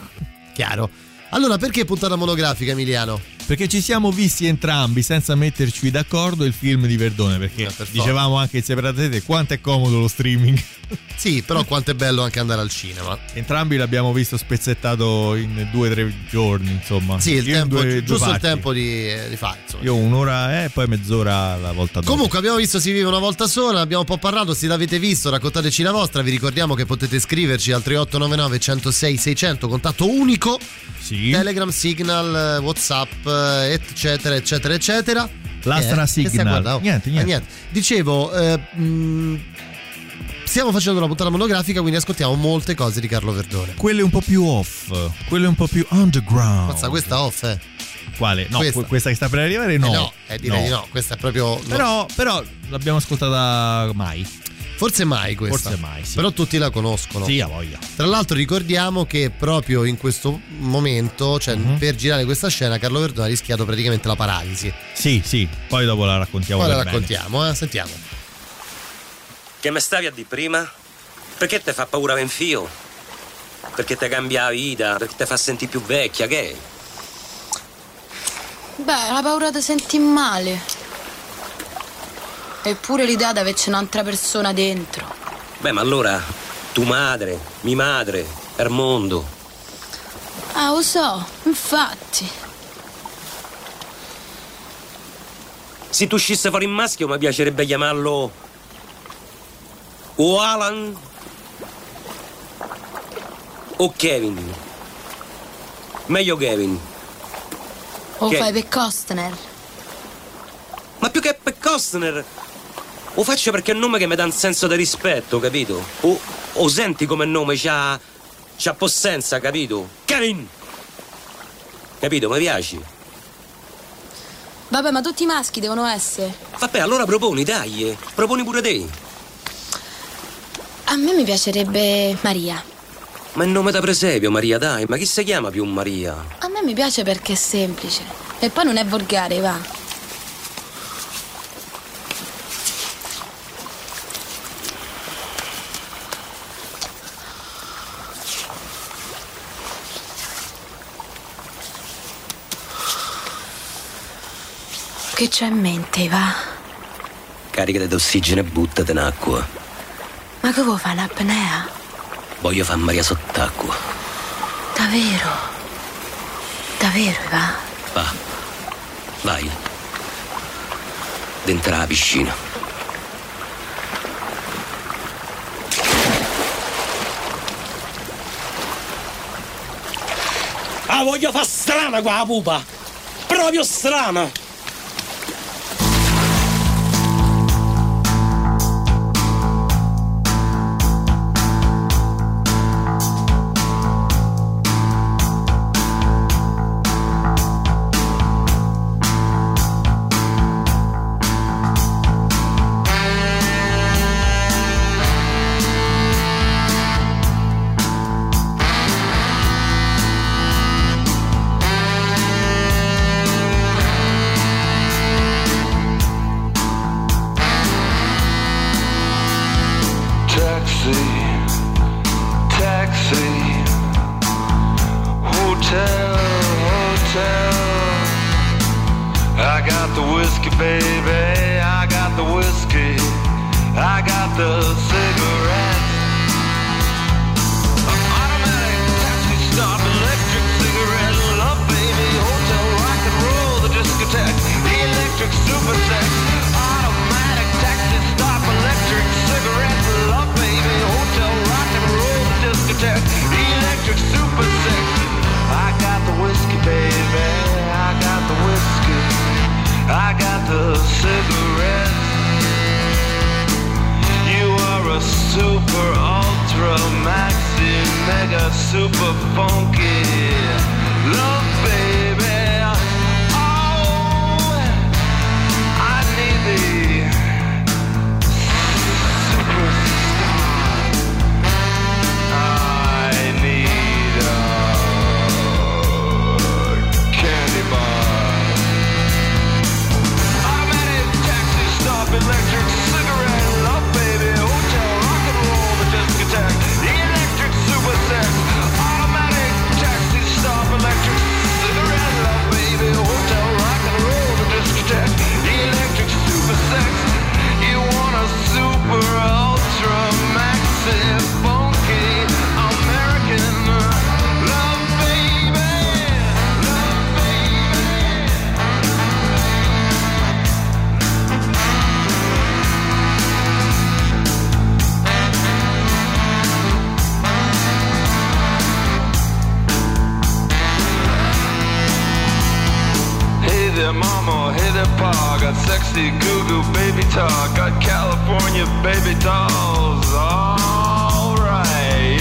Chiaro. Allora, perché puntata monografica, Emiliano? Perché ci siamo visti entrambi senza metterci d'accordo il film di Verdone. Perché per forza. dicevamo anche insieme a te quanto è comodo lo streaming. [LAUGHS] Sì, però quanto è bello anche andare al cinema. Entrambi l'abbiamo visto spezzettato in due o tre giorni, insomma. Sì, il tempo, due- due giusto il parti. tempo di, di fare. Insomma. Io un'ora e poi mezz'ora la volta dopo. Comunque abbiamo visto Si vive una volta sola, abbiamo un po' parlato, se l'avete visto raccontateci la vostra, vi ricordiamo che potete scriverci al 3899 106 600, contatto unico, Sì. Telegram, Signal, Whatsapp, eh, eccetera, eccetera, eccetera. L'Astra stai Signal. guardando? Niente, Ah, niente. Dicevo, eh, mh, stiamo facendo una puntata monografica, quindi ascoltiamo molte cose di Carlo Verdone. Quelle un po' più off, quelle un po' più underground. Mazza, questa off, eh. Quale? No, Questa. questa, che sta per arrivare no. Eh no, eh, direi di no, questa è proprio... Però, però l'abbiamo ascoltata mai. Forse mai questa. Forse mai, sì. Però tutti la conoscono. Sì, ha voglia. Tra l'altro ricordiamo che proprio in questo momento, cioè Mhm. per girare questa scena, Carlo Verdone ha rischiato praticamente la paralisi. Sì, sì, poi dopo la raccontiamo. Poi la bene. raccontiamo, eh? sentiamo. Che me stavi a di prima? Perché te fa paura Venfio? Perché te cambia la vita? Perché te fa sentire più vecchia? Che? Beh, la paura di sentire male. Eppure l'idea di averci un'altra persona dentro. Beh, ma allora tu madre, mi madre, per mondo. Ah, lo so, infatti. Se tu uscisse fuori in maschio mi piacerebbe chiamarlo o Alan o Kevin. Meglio Kevin. O Che- fai per Costner. Ma più che per Costner, lo faccio perché è un nome che mi dà un senso di rispetto, capito? O, o senti come nome c'ha, c'ha possenza, capito? Kevin! Capito? Mi piaci? Vabbè, ma tutti i maschi devono essere. Vabbè, allora proponi, dai, eh. proponi pure te. A me mi piacerebbe Maria. Ma il nome da presepio, Maria, dai, ma chi si chiama più Maria? A me mi piace perché è semplice. E poi non è volgare, va. Che c'è in mente, va? Caricate d'ossigeno e buttate in acqua. Ma che vuoi fare un'apnea? Voglio fare Maria sott'acqua. Davvero? Davvero, va? Va. Vai. Dentro la piscina. Ah, voglio far strana qua la pupa! Proprio strana! Super sex. I got the whiskey, baby. I got the whiskey. I got the cigarette. You are a super ultra maxi mega super funky Sunset Park. Got sexy goo goo baby talk. Got California baby dolls. Alright.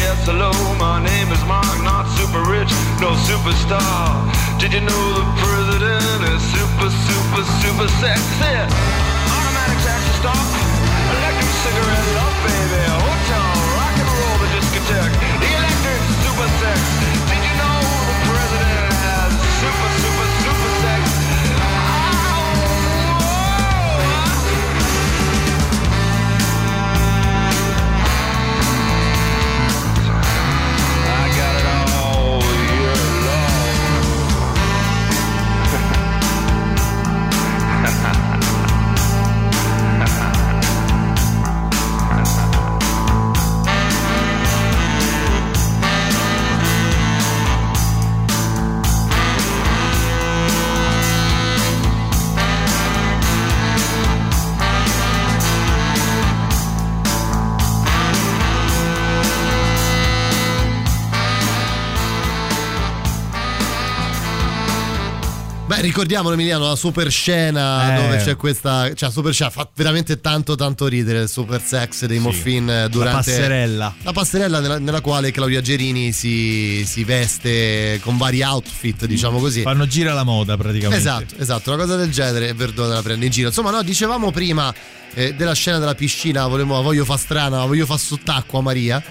Yes, hello, my name is Mark. Not super rich, no superstar. Did you know the president is super, super, super sexy? Automatic taxi stop. Electric cigarette love, baby. Hotel, rock and roll, the discotheque. Ricordiamolo Emiliano, la super scena Eh. dove c'è questa. Cioè, super scena fa veramente tanto tanto ridere il super sex dei Moffin eh, durante. passerella. La passerella nella, nella quale Claudia Gerini si, si veste con vari outfit, diciamo così. Fanno gira la moda praticamente. Esatto, esatto, una cosa del genere Verdone la prende in giro. Insomma, no, dicevamo prima eh, della scena della piscina, volevo, voglio fa strana, voglio fa sott'acqua Maria.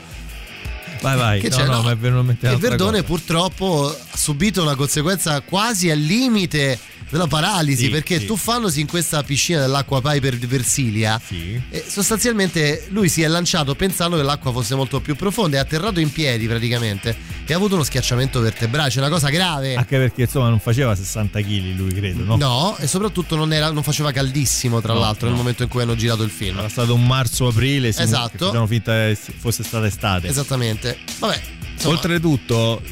Vai, vai. Che no, no, no? ma è venuto in mente E Verdone cosa. purtroppo ha subito una conseguenza quasi al limite della paralisi Sì, perché sì. tuffandosi in questa piscina dell'acqua Piper di Versilia e sostanzialmente lui si è lanciato pensando che l'acqua fosse molto più profonda è atterrato in piedi praticamente e ha avuto uno schiacciamento vertebrale c'è una cosa grave Anche perché insomma non faceva 60 kg lui, credo, no? No, e soprattutto non, era- non faceva caldissimo, tra No, l'altro, nel no. momento in cui hanno girato il film. Era stato un marzo-aprile, sì, Esatto. facevano finta che fosse stata estate. Esattamente. Vabbè, insomma, Oltretutto,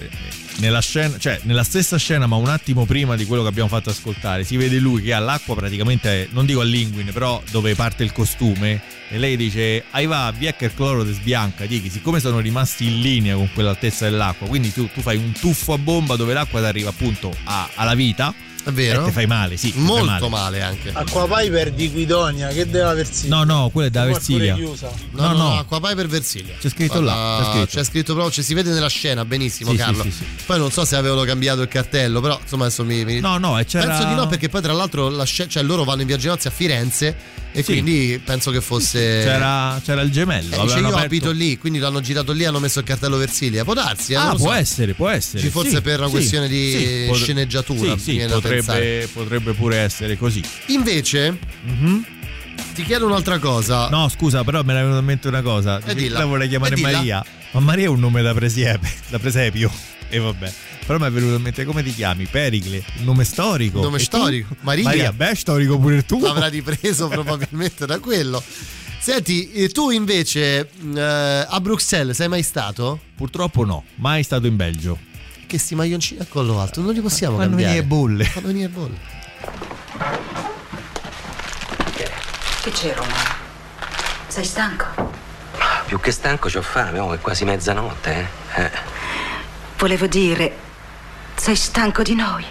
nella scena, cioè nella stessa scena, ma un attimo prima di quello che abbiamo fatto ascoltare, si vede lui che ha l'acqua praticamente, non dico all'inguine, però dove parte il costume. E lei dice: Ai va, via che il cloro sbianca. Dici, siccome sono rimasti in linea con quell'altezza dell'acqua, quindi tu, tu fai un tuffo a bomba dove l'acqua ti arriva appunto a- alla vita. È vero? E ti fai male, sì. molto male. male anche. Acqua Piper di Guidonia, che deve Versilia? No, no, quella è da Versilia. pure chiusa. No, no, Acqua Piper Versilia. C'è scritto là, Guarda, c'è scritto. C'è scritto proprio, cioè, si vede nella scena benissimo, Sì, Carlo. sì, sì. Poi non so se avevano cambiato il cartello, però insomma adesso mi. mi- No, no, e c'era- Penso di no, perché poi tra l'altro la sce- cioè, loro vanno in Viaggio Nozze a Firenze e Sì. quindi penso che fosse. C'era, c'era il gemello. Eh, dice, avevano io aperto- abito lì, quindi l'hanno girato lì e hanno messo il cartello Versilia. Può darsi, eh, Ah, può so. essere, può essere. Ci fosse Sì, per una sì, questione di sceneggiatura. Sì, sì, mi potrebbe, potrebbe pure essere così. Invece, ti chiedo un'altra cosa. No, scusa, però me ne è venuta in mente una cosa. E. La vorrei chiamare. Maria. Ma Maria è un nome da presiepe, [LAUGHS] da presepio. E vabbè. Però mi è venuto in mente come ti chiami? Pericle, un nome storico. Nome E tu? storico. Maria. Maria, beh, storico pure il tuo. L'avrà ripreso [LAUGHS] probabilmente da quello. Senti, tu invece eh, a Bruxelles sei mai stato? Purtroppo no, mai stato in Belgio. Che sti maglioncini a collo alto, non li possiamo Fanno cambiare. venire bolle. Fanno venire bolle. Che c'è Roma? Sei stanco? Più che stanco c'ho fame, oh, è quasi mezzanotte, eh. eh. Volevo dire, sei stanco di noi.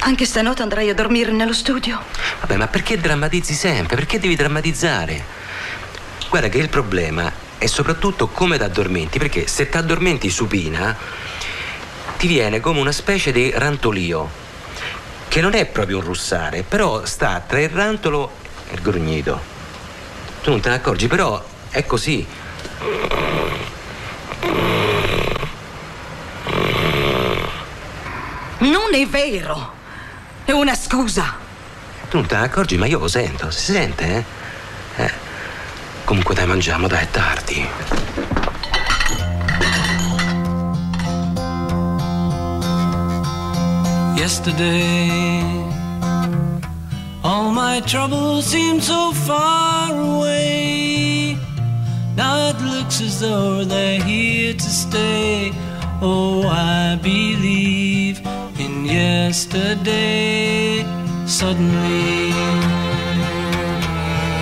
Anche stanotte andrai a dormire nello studio. Vabbè, ma perché drammatizzi sempre? Perché devi drammatizzare? Guarda che il problema è soprattutto come ti addormenti, perché se ti addormenti supina ti viene come una specie di rantolio, che non è proprio un russare, però sta tra il rantolo e il grugnito. Tu non te ne accorgi, però è così. Non è vero! È una scusa! Tu non te ne accorgi, ma io lo sento. Si sente, eh? Eh. Comunque dai, mangiamo, dai, è tardi. Yesterday, all my troubles seem so far away. Now it looks as though they're here to stay. Oh, I believe in yesterday. Suddenly,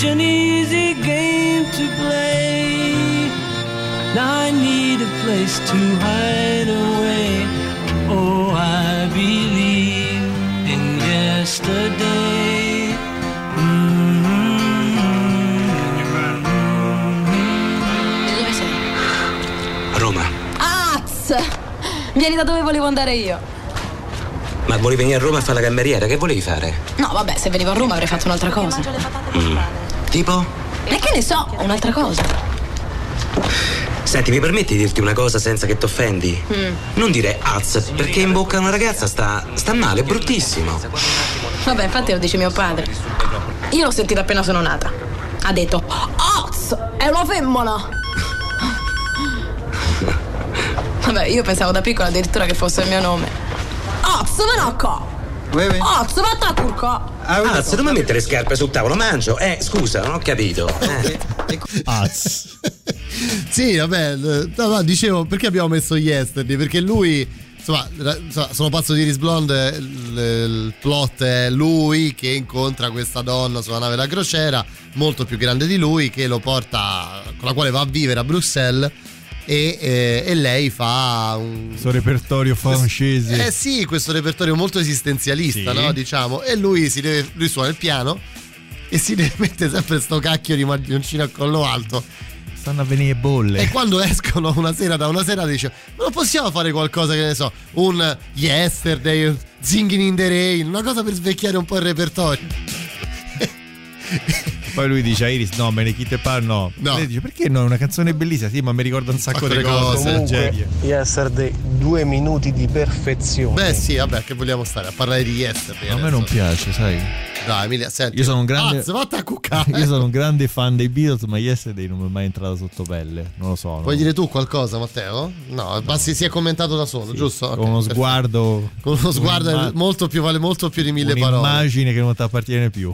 Such an easy game to play. Now I need a place to hide away. Oh, I believe in yesterday. Dove sei? Roma. Az! Vieni da dove volevo andare io. Ma volevi venire a Roma a fare la cameriera? Che volevi fare? No, vabbè, se venivo a Roma avrei fatto un'altra cosa. Tipo? E che ne so, un'altra cosa. Senti, mi permetti di dirti una cosa senza che ti offendi? Mm. Non dire az, perché in bocca a una ragazza sta, sta male, è bruttissimo. Vabbè, infatti lo dice mio padre. Io l'ho sentito appena sono nata. Ha detto, Az! È una femmina! Vabbè, io pensavo da piccola addirittura che fosse il mio nome. Az, vieni qua! Az, vattene a turca! Ah, se non mi mettere le scarpe sul tavolo, mangio. Eh, scusa, non ho capito. Eh. [LAUGHS] Sì, vabbè, eh, no, no, dicevo perché abbiamo messo Yesterday? Perché lui, insomma, sono pazzo di Iris Blonde, il, il plot è lui che incontra questa donna sulla nave da crociera, molto più grande di lui, che lo porta, con la quale va a vivere a Bruxelles. E, eh, e lei fa un Questo repertorio francese. eh sì, questo repertorio molto esistenzialista, Sì. no? Diciamo. E lui, si deve, lui suona il piano e si deve [LAUGHS] mettere sempre sto cacchio di maglioncino a collo alto. Stanno a venire bolle. E quando escono una sera da una serata dice: Ma non possiamo fare qualcosa che ne so, un yesterday, un singing in the rain, una cosa per svecchiare un po' il repertorio. [LAUGHS] Poi lui dice a Iris: No, me ne chitte par no. No. Lei dice: Perché no? È una canzone bellissima, sì, ma mi ricorda un sacco di cose. Comunque. Yesterday, due minuti di perfezione. Beh, sì, vabbè, che vogliamo stare a parlare di yesterday. A me non piace, sai. Dai, Emilia, senti. Io sono un grande. Azz, vatta a cuccare. [LAUGHS] Io sono un grande fan dei Beatles, ma Yesterday non mi è mai entrata sotto pelle. Non lo so. no. Vuoi dire tu qualcosa, Matteo? No, ma si, si è commentato da solo, giusto? Con Ok, uno perfetto. sguardo. Con uno sguardo un'imma- molto più, vale molto più di mille parole. Un'immagine che non ti appartiene più.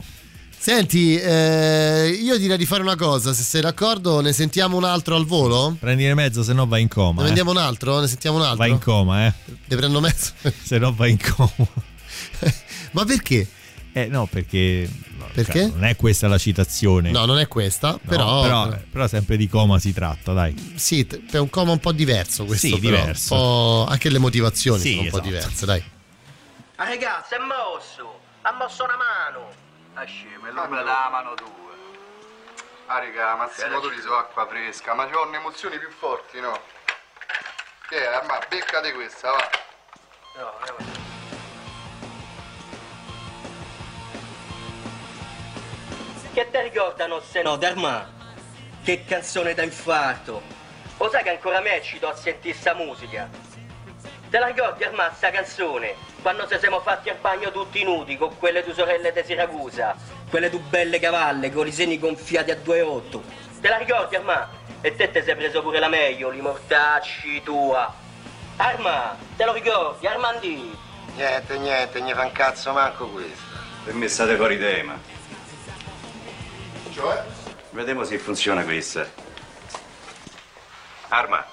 Senti, eh, io direi di fare una cosa, se sei d'accordo ne sentiamo un altro al volo? Prendine mezzo, se no vai in coma. Ne eh. prendiamo un altro? Ne sentiamo un altro? Vai in coma, eh. Ne prendo mezzo? [LAUGHS] Se no vai in coma. [LAUGHS] Ma perché? Eh no, perché. no, Perché? cioè, non è questa la citazione. No, non è questa, No, però... però, però sempre di coma si tratta, dai. Sì, è un coma un po' diverso questo. Sì, però, diverso. un po'- Anche le motivazioni Sì, sono un po' esatto. diverse, dai. Ah ragazzi, è mosso! Ha mosso una mano! Ah scemo, e lui me la dà la mano tua. Ah raga, Massimo Turiso acqua fresca, ma c'ho emozioni più forti, no? Che è, ma beccate questa, va. Che te ricordano se no, Darma? Che canzone da infarto! Lo sai che ancora me ci do a sentire sta musica? Te la ricordi Armà sta canzone? Quando ci siamo fatti al bagno tutti nudi con quelle due sorelle di Siracusa, quelle due belle cavalle con i seni gonfiati a 2,8. Te la ricordi Armà? E te te sei preso pure la meglio, li mortacci tua. Arma, te lo ricordi? Armandi? Niente, niente, ne fa un cazzo manco questo. Per me state fuori tema. Cioè? Vediamo se funziona questa. Arma,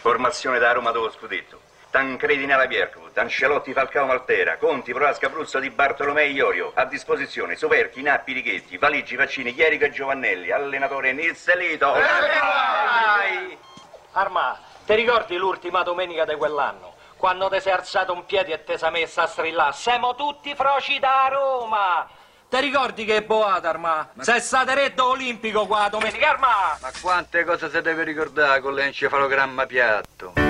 formazione da Roma dello scudetto. Tancredi nella Bierco, Tancelotti Falcao Maltera, Conti Proasca Bruzzo di Bartolomei Iorio. A disposizione Superchi, Nappi, Righetti, Valigi, Vaccini, Chierico e Giovannelli. Allenatore Nizzelito. Vai! Arma, ti ricordi l'ultima domenica di quell'anno? quando ti sei alzato un piede e ti sei messa a strillare. Siamo tutti froci da Roma. Ti ricordi che è boata, Arma? Sei stato retto olimpico qua domenica, Arma! Ma quante cose si deve ricordare con l'encefalogramma piatto?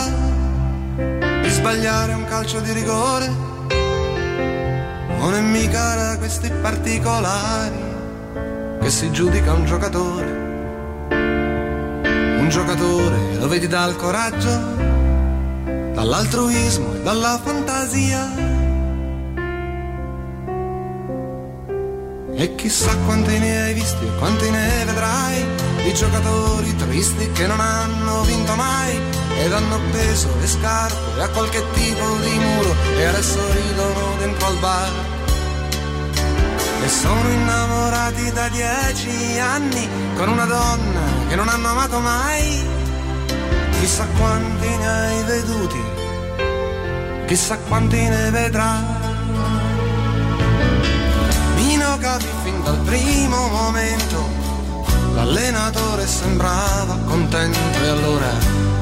sbagliare un calcio di rigore. Non è mica da questi particolari che si giudica un giocatore. Un giocatore lo vedi dal coraggio, dall'altruismo e dalla fantasia. E chissà quanti ne hai visti e quanti ne vedrai di giocatori tristi che non hanno vinto mai ed hanno appeso le scarpe a qualche tipo di muro e adesso ridono dentro al bar. E sono innamorati da dieci anni con una donna che non hanno amato mai. Chissà quanti ne hai veduti, chissà quanti ne vedrai. Nino capì fin dal primo momento L'allenatore sembrava contento e allora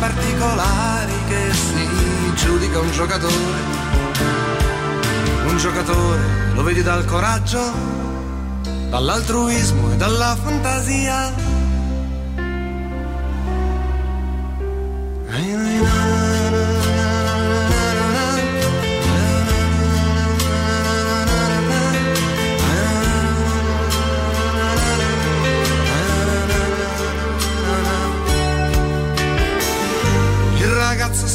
Particolari che si giudica un giocatore. Un giocatore lo vedi dal coraggio dall'altruismo e dalla fantasia. Il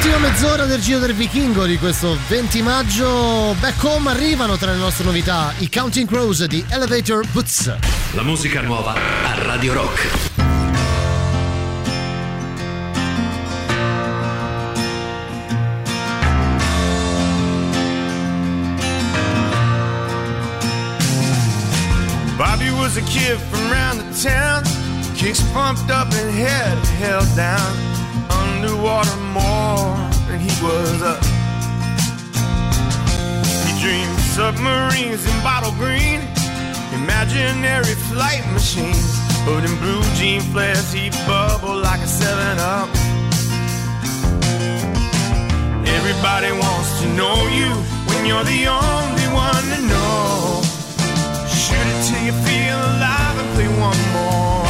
Ultima mezz'ora del Giro del Vichingo di questo 20 maggio. Back home arrivano tra le nostre novità i Counting Crows di Elevator Boots. La musica nuova a Radio Rock. Bobby was a kid from round the town, kicks pumped up and head held down, underwater more than he was up. He dreamed submarines in bottle green, imaginary flight machines, but in blue jean flares he bubble like a 7 Up. Everybody wants to know you when you're the only one to know. Shoot it till you feel alive and play one more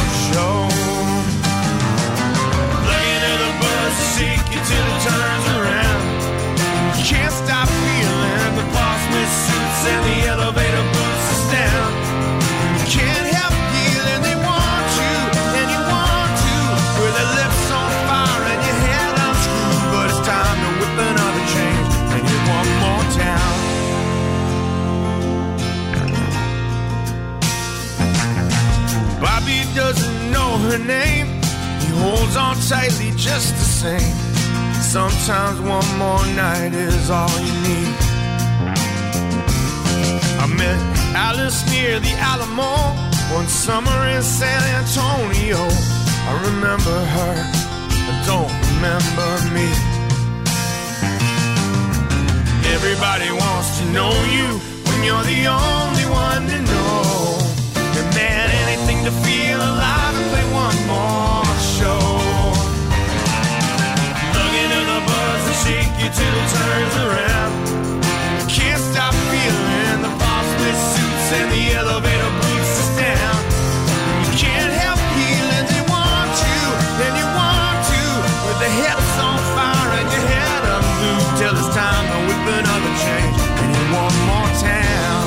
shake it till it turns around. You can't stop feeling the boss suits and the elevator boots us down. You can't help feeling they want you and you want to. With their lips on fire and your head unscrewed, but it's time to whip another change and hit one more town. Bobby doesn't know her name. Holds on tightly just the same. Sometimes one more night is all you need. I met Alice near the Alamo one summer in San Antonio. I remember her, I don't remember me. Everybody wants to know you when you're the only one to know. And man, anything to feel alive and play one more shake you till it turns around. Can't stop feeling the boss suits and the elevator boots us down. You can't help feeling they want you, and you want to. With the hips on fire and your head unglued till it's time to whip another change and hit one more town.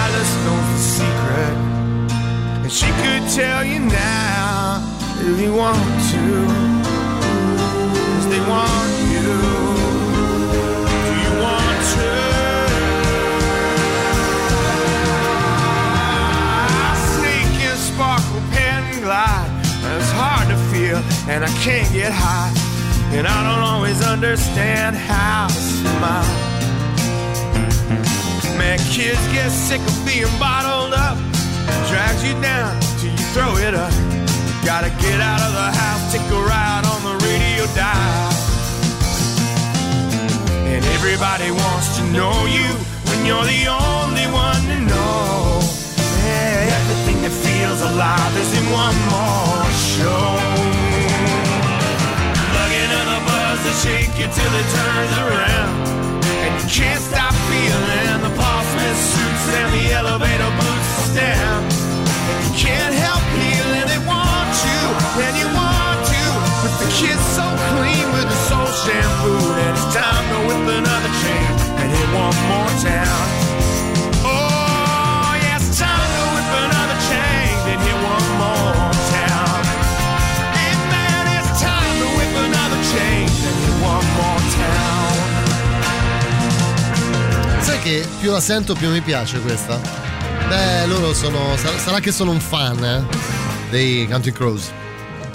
Alice knows the secret, and she could tell you now if you want to. And glide It's hard to feel and I can't get high. And I don't always understand how to smile. Man, kids get sick of being bottled up. Drags you down till you throw it up. Gotta get out of the house, take a ride on the radio dial. And everybody wants to know you when you're the only one Sai che più la sento più mi piace questa? Beh, loro sono. sar- Sarà che sono un fan eh, dei Country Crows.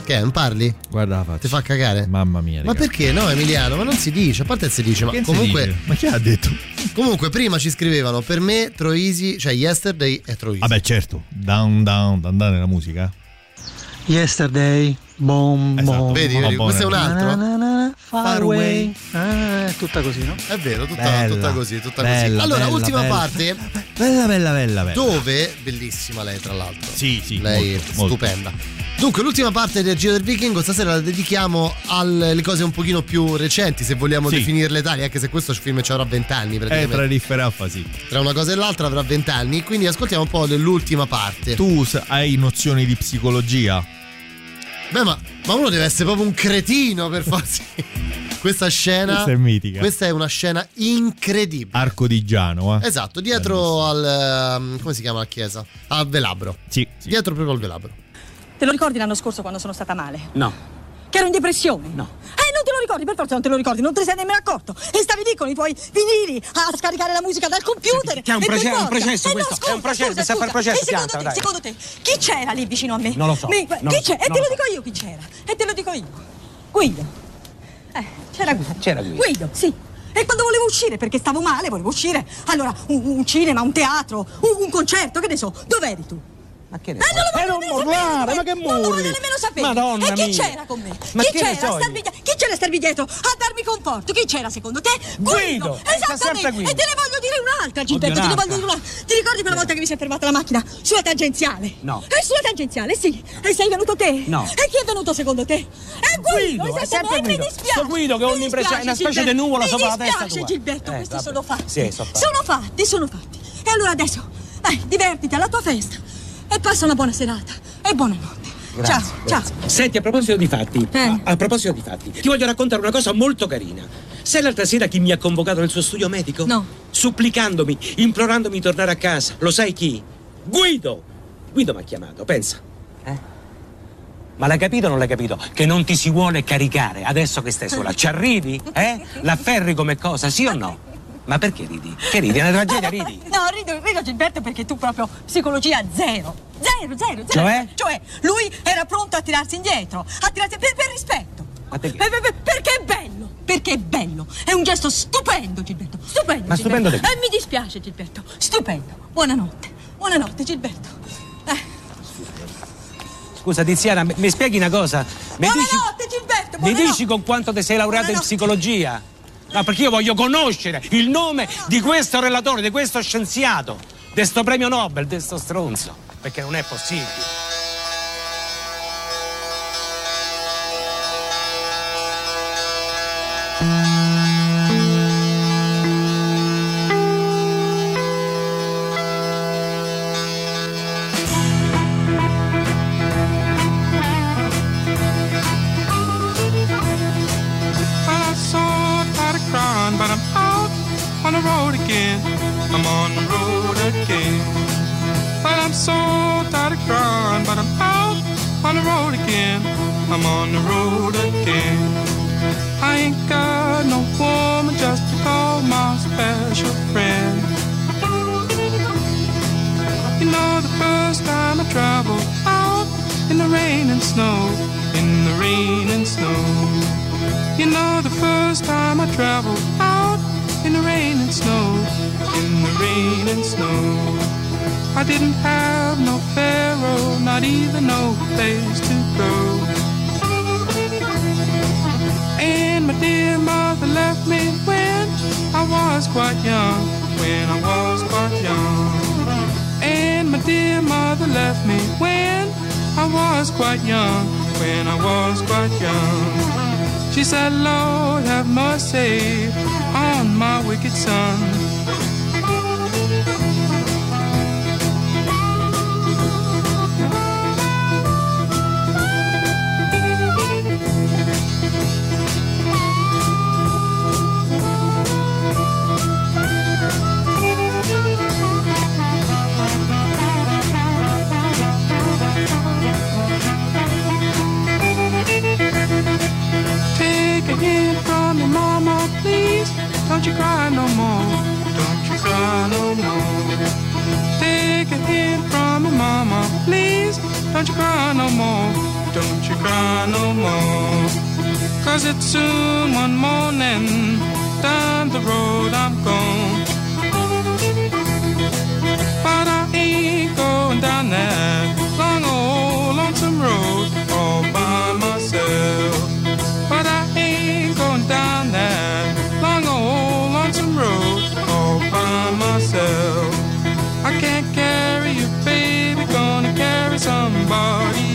Che è? Non parli? Guarda la faccia. Ti fa cagare? Mamma mia. Ma perché no, Emiliano? Ma non si dice, a parte si dice, ma Che si comunque. dice? Ma chi ha detto? Comunque, prima ci scrivevano per me Troisi, cioè Yesterday è Troisi. Vabbè, certo. Down, down, down, down nella musica. Yesterday, boom, Esatto. boom. Vedi, vedi, questo è un altro. Na, na, na, far Far away. Ah, è tutta così, no? È vero, tutta, Bella, tutta così, tutta bella, così. Allora, bella, ultima parte Bella, bella, bella, bella. dove, bellissima lei tra l'altro. Sì, sì. Lei molto, è molto. stupenda. Dunque, l'ultima parte del Giro del Vichingo stasera la dedichiamo alle cose un pochino più recenti, se vogliamo Sì. definirle tali, anche se questo film ci avrà 20 anni Eh, tra Riff e Raffa, sì. Tra una cosa e l'altra avrà 20 anni, quindi ascoltiamo un po' dell'ultima parte. Tu hai nozioni di psicologia? Beh, ma, ma uno deve essere proprio un cretino per farsi [LAUGHS] questa scena. Questa è mitica. Questa è una scena incredibile. Arco di Giano, eh? Esatto, dietro al. ehm, come si chiama la chiesa? Al velabro. Sì. Dietro proprio al velabro. Te lo ricordi l'anno scorso quando sono stata male? No. Che ero in depressione? No. Eh, non te lo ricordi, per forza non te lo ricordi, non te ne sei nemmeno accorto. E stavi lì con i tuoi vinili a scaricare la musica dal computer. Che è un proce- è un processo eh, no, questo, scusa, è un processo, scusa, sta a fare scusa. processo, E secondo pianta, te, secondo te, chi c'era lì vicino a me? Non lo so, Mi- non chi lo c'è? so, E te lo dico io chi c'era. E te lo dico io. Guido. Eh, c'era Guido. C'era Guido. Guido, sì. E quando volevo uscire, perché stavo male, volevo uscire. Allora, un, un cinema, un teatro, un, un concerto, che ne so, dov'eri tu? Ma che ne Eh, non lo Eh, non voglio nemmeno urlare, sapere, ma che Non lo voglio nemmeno sapere. Madonna e chi mia. c'era con me? Ma chi che ne c'era so a io? starmi dietro? Chi c'era a starmi dietro? A darmi conforto? Chi c'era secondo te? Guido, eh, sta sempre Esattamente. Guido. E te ne voglio dire un'altra, Gilberto. Te ne voglio dire un'altra. Ti ricordi quella volta che mi si è fermata la macchina sulla tangenziale? No. Eh, sulla tangenziale, sì. E sei venuto te? No. E chi è venuto secondo te? È Guido, Guido, è esattamente. sempre E mi Guido. dispiace. Sto Guido che è Mi un'impressione- una dispiace, specie di nuvola sopra la Mi testa dispiace, tua. Gilberto, Eh, questi sono fatti. Sì, sono fatti. Sono fatti, sono fatti. E allora adesso, dai, divertiti alla tua festa. E passa una buona serata. E buonanotte. Grazie, ciao, grazie. ciao. Senti, a proposito di fatti, Eh. a, a proposito di fatti, ti voglio raccontare una cosa molto carina. Sai l'altra sera chi mi ha convocato nel suo studio medico? No. Supplicandomi, implorandomi di tornare a casa. Lo sai chi? Guido! Guido mi ha chiamato, pensa. Eh? Ma l'hai capito o non l'hai capito? Che non ti si vuole caricare adesso che stai sola. [LAUGHS] Ci arrivi? Eh? L'afferri come cosa, sì o no? Ma perché ridi? Che ridi? È una tragedia, ridi? [LAUGHS] No, rido, rido Gilberto perché tu proprio psicologia zero. Zero, zero, zero. Cioè? Cioè, lui era pronto a tirarsi indietro, a tirarsi per, per rispetto. Ma perché? Per- per- per- perché è bello, perché è bello. È un gesto stupendo, Gilberto. Stupendo. Ma stupendo Gilberto. di E mi dispiace, Gilberto. Stupendo. Buonanotte. Buonanotte, Gilberto. Scusa, Tiziana, mi, mi spieghi una cosa? Mi dici, Buonanotte, Gilberto. mi buonanotte. dici con quanto ti sei laureato in psicologia? No, perché io voglio conoscere il nome di questo relatore, di questo scienziato, di sto premio Nobel, di sto stronzo. Perché non è possibile. Somebody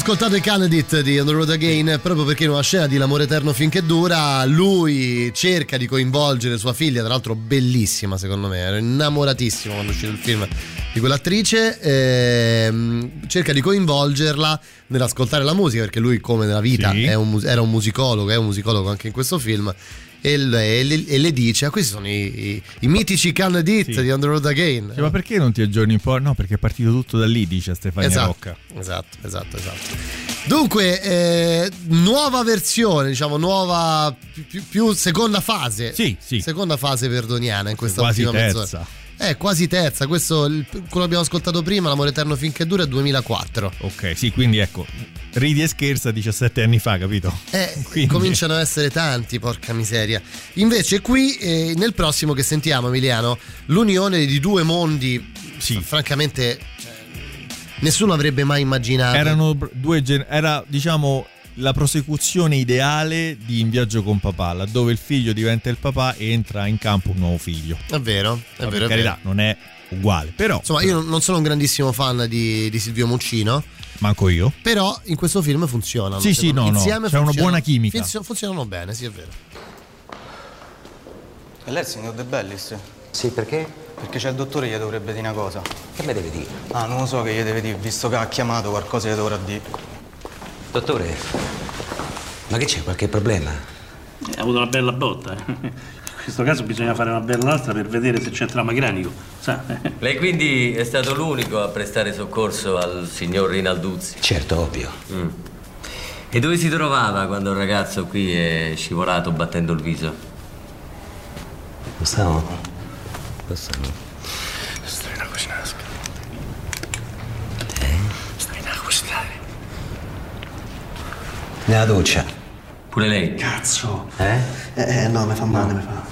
Abbiamo ascoltato i Candidate di On the Road Again proprio perché in una scena di L'amore eterno finché dura lui cerca di coinvolgere sua figlia, tra l'altro bellissima secondo me, ero innamoratissimo quando è uscito il film di quell'attrice, ehm, cerca di coinvolgerla nell'ascoltare la musica perché lui come nella vita Sì. è un era un musicologo, è un musicologo anche in questo film e, le, e le- dice: ah, Questi sono i, i- i mitici Can Dit di On the Road Again. Cioè, ma perché non ti aggiorni un po'? No, perché è partito tutto da lì, dice Stefania Esatto, Rocca. esatto, esatto, esatto. Dunque, eh, nuova versione, diciamo, nuova più, più- più seconda fase. Sì, sì. Seconda fase verdoniana in questa Quasi ultima terza. mezz'ora. Eh, quasi terza. Questo, il- quello che abbiamo ascoltato prima, L'amore eterno finché dura, è 2004. Ok, sì, quindi ecco, ridi e scherza 17 anni fa, capito? Eh, [LAUGHS] Quindi- cominciano ad essere tanti, porca miseria. Invece qui, eh, nel prossimo che sentiamo, Emiliano, l'unione di due mondi, francamente, cioè, nessuno avrebbe mai immaginato. Erano due gen- era diciamo la prosecuzione ideale di In viaggio con papà, laddove il figlio diventa il papà e entra in campo un nuovo figlio. È vero, è Per vero, è carità, vero. non è uguale, però Insomma, io non sono un grandissimo fan di, di Silvio Muccino. Manco io. Però in questo film funzionano. Sì, sì, no, no, Insieme c'è una buona chimica. funzio- funzionano bene, sì, è vero. E lei è il signor De Bellis? Sì, perché? Perché c'è il dottore che gli dovrebbe dire una cosa. Che mi deve dire? Ah, non lo so che gli deve dire, visto che ha chiamato qualcosa gli dovrà dire. Dottore, ma che c'è? Qualche problema? Ha avuto una bella botta. eh. In questo caso bisogna fare una bella lastra per vedere se c'è trauma cranico. Sa? Lei quindi è stato l'unico a prestare soccorso al signor Rinalduzzi? Certo, ovvio. Mm. E dove si trovava quando il ragazzo qui è scivolato battendo il viso? Lo stavo? Lo stavo. Stai in cucina. Eh? Stai in cucina. Nella doccia. Pure lei? Cazzo! Eh? Eh, no, mi fa male, mi fa.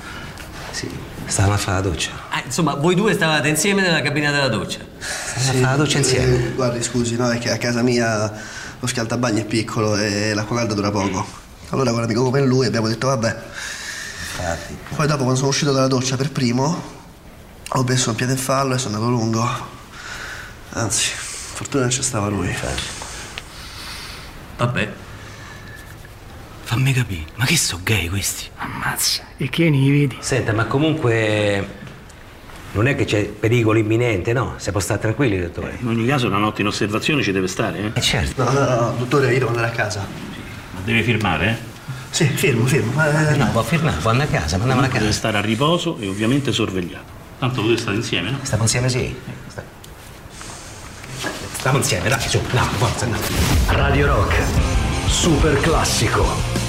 Sì. Stavamo a fare la doccia. Ah, insomma, voi due stavate insieme nella cabina della doccia. Stavamo a fare la doccia insieme. Eh, guardi, scusi, no, è che a casa mia lo scaldabagno è piccolo e l'acqua calda dura poco. Allora con un amico come lui abbiamo detto vabbè. Infatti. Poi dopo quando sono uscito dalla doccia per primo ho messo un piede in fallo e sono andato lungo. Anzi, fortuna non c'è stava lui. Vabbè. Fammi capire, ma che so gay questi? Ammazza. E che ne vedi? Senta, ma comunque non è che c'è pericolo imminente, no? Si può stare tranquilli, dottore. In ogni caso una notte in osservazione ci deve stare, eh? certo. No, no, no, dottore, io devo andare a casa. Ma deve firmare, eh? Sì, firmo, firmo. Eh, No, può firmare, può andare a casa, ma andiamo a Deve casa. stare a riposo e ovviamente sorvegliato. Tanto voi state insieme, no? Stiamo insieme, sì. Sta- Stiamo insieme, dai, su, andiamo, forza, andiamo. Radio Rock, super classico.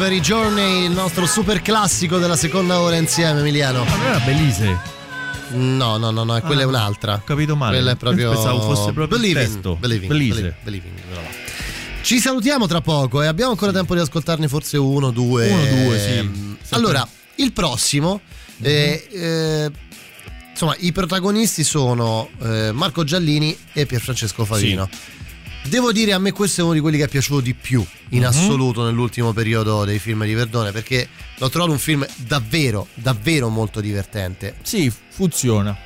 Per i Journey, il nostro super classico della seconda ora insieme, Emiliano. Ma non era Belize? No, no, no, no, quella Ah, è un'altra. Ho capito male. Quella è proprio. Pensavo fosse proprio Believing. Believing. Believing, Believing, quella. Ci salutiamo tra poco e abbiamo ancora tempo di ascoltarne forse uno, due. Uno, due, sì. Ehm, Sempre. Allora, il prossimo. eh, eh, insomma, i protagonisti sono eh, Marco Giallini e Pierfrancesco Favino. Devo dire, a me questo è uno di quelli che è piaciuto di più in Mhm. assoluto nell'ultimo periodo dei film di Verdone perché l'ho trovato un film davvero, davvero molto divertente. Sì, funziona.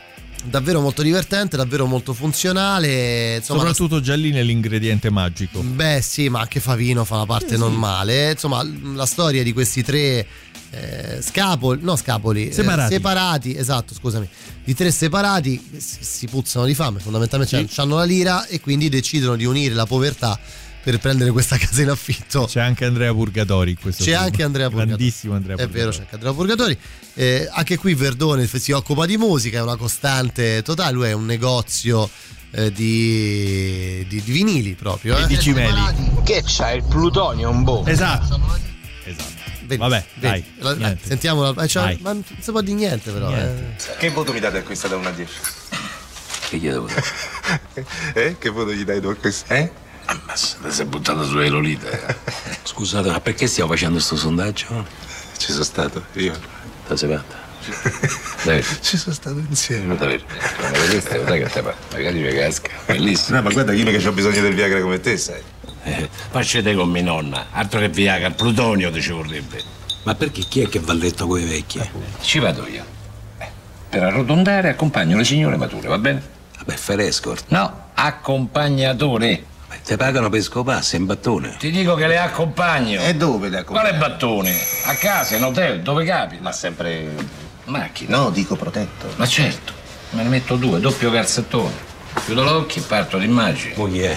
Davvero molto divertente, davvero molto funzionale. Insomma, Soprattutto Giallini è l'ingrediente magico. Beh, sì, ma anche Favino fa la parte normale. Insomma, l- la storia di questi tre eh, scapoli, no scapoli, eh, Separati. separati, esatto, scusami, di tre separati si, si puzzano di fame, fondamentalmente Sì. hanno la lira e quindi decidono di unire la povertà per prendere questa [LAUGHS] casa in affitto. C'è anche Andrea Purgatori in questo C'è film. anche Andrea Purgatori. Grandissimo Andrea È Purgatori. vero, c'è anche Andrea Purgatori. Eh, anche qui Verdone si occupa di musica, è una costante totale. Lui è un negozio eh, di, di- di vinili proprio. Eh. di cimeli. Che c'ha il plutonio un boh? Esatto. Esatto. Vedi, Vabbè, vedi. dai. La- niente. sentiamo la- eh, cioè, Vai. ma non si può di niente però. Niente. eh. Che voto mi date a questa da 1 a 10? Che gli devo dare? Eh? Che voto gli dai tu a questa? Eh? Ammazza, ti sei buttato su Elolita. eh. [LAUGHS] Scusate, ma perché stiamo facendo questo sondaggio? Ci sono stato, io. Ti sei fatta? [LAUGHS] Davvero? Ci sono stato insieme. Davvero? Ma vedete, sai che te fa? Magari mi casca. Bellissimo. No, ma guarda, io che ho bisogno del Viagra come te, sai. Eh, facete con mia nonna, altro che Viagra, plutonio ti ci vorrebbe. Ma perché chi è che va a letto con i vecchi? Ci vado io. Eh, Per arrotondare accompagno le signore mature, va bene? Vabbè, fare escort. No, accompagnatore. Ti pagano per scopare, in battone. Ti dico che le accompagno. E dove le accompagni? Quale battone? A casa, in hotel, dove capita? Ma sempre macchina. No, dico protetto. Ma certo, me ne metto due, doppio calzettone. Chiudo l'occhio e parto l'immagine. Oh yeah.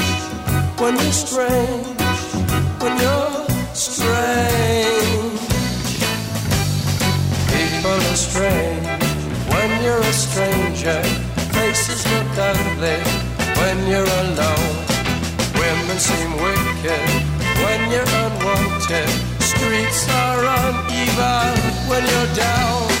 when you're strange, when you're strange. People are strange when you're a stranger. Faces look ugly when you're alone. Women seem wicked when you're unwanted. Streets are uneven when you're down.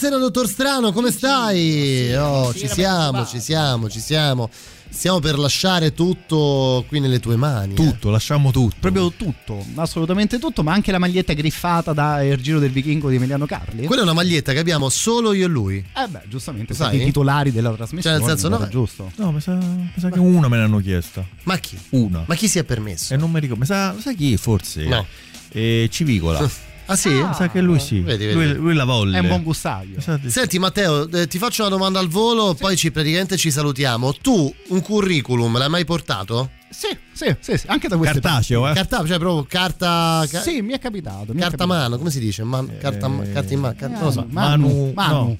Buonasera dottor Strano, come stai? Oh, ci siamo, ci siamo, ci siamo. Stiamo per lasciare tutto qui nelle tue mani. eh. Tutto, lasciamo tutto. Proprio tutto, assolutamente tutto, ma anche la maglietta griffata da Il Giro del Vichingo di Emiliano Carli. Quella è una maglietta che abbiamo solo io e lui. Eh beh, giustamente, Sai? i titolari della trasmissione. Cioè, nel senso, mi no, giusto. No, mi sa, mi sa che una me l'hanno chiesta. Ma chi? Una. Ma chi si è permesso? E non mi ricordo. Mi sa, sai chi forse? No. Eh, Civicola. [LAUGHS] Ah sì? Mi sa che lui sì. Vedi, vedi. Lui, lui la volle. È un buon gustaio. Di- Senti Matteo, eh, ti faccio una domanda al volo, poi ci, praticamente ci salutiamo. Tu un curriculum l'hai mai portato? Sì, sì, sì, sì, anche da queste Cartaceo, eh? Carta, cioè proprio carta. ca- Sì, mi è capitato. mi è carta capitato. mano, come si dice? Man- carta, carta in mano, carta- non lo so. Manu, Manu. no.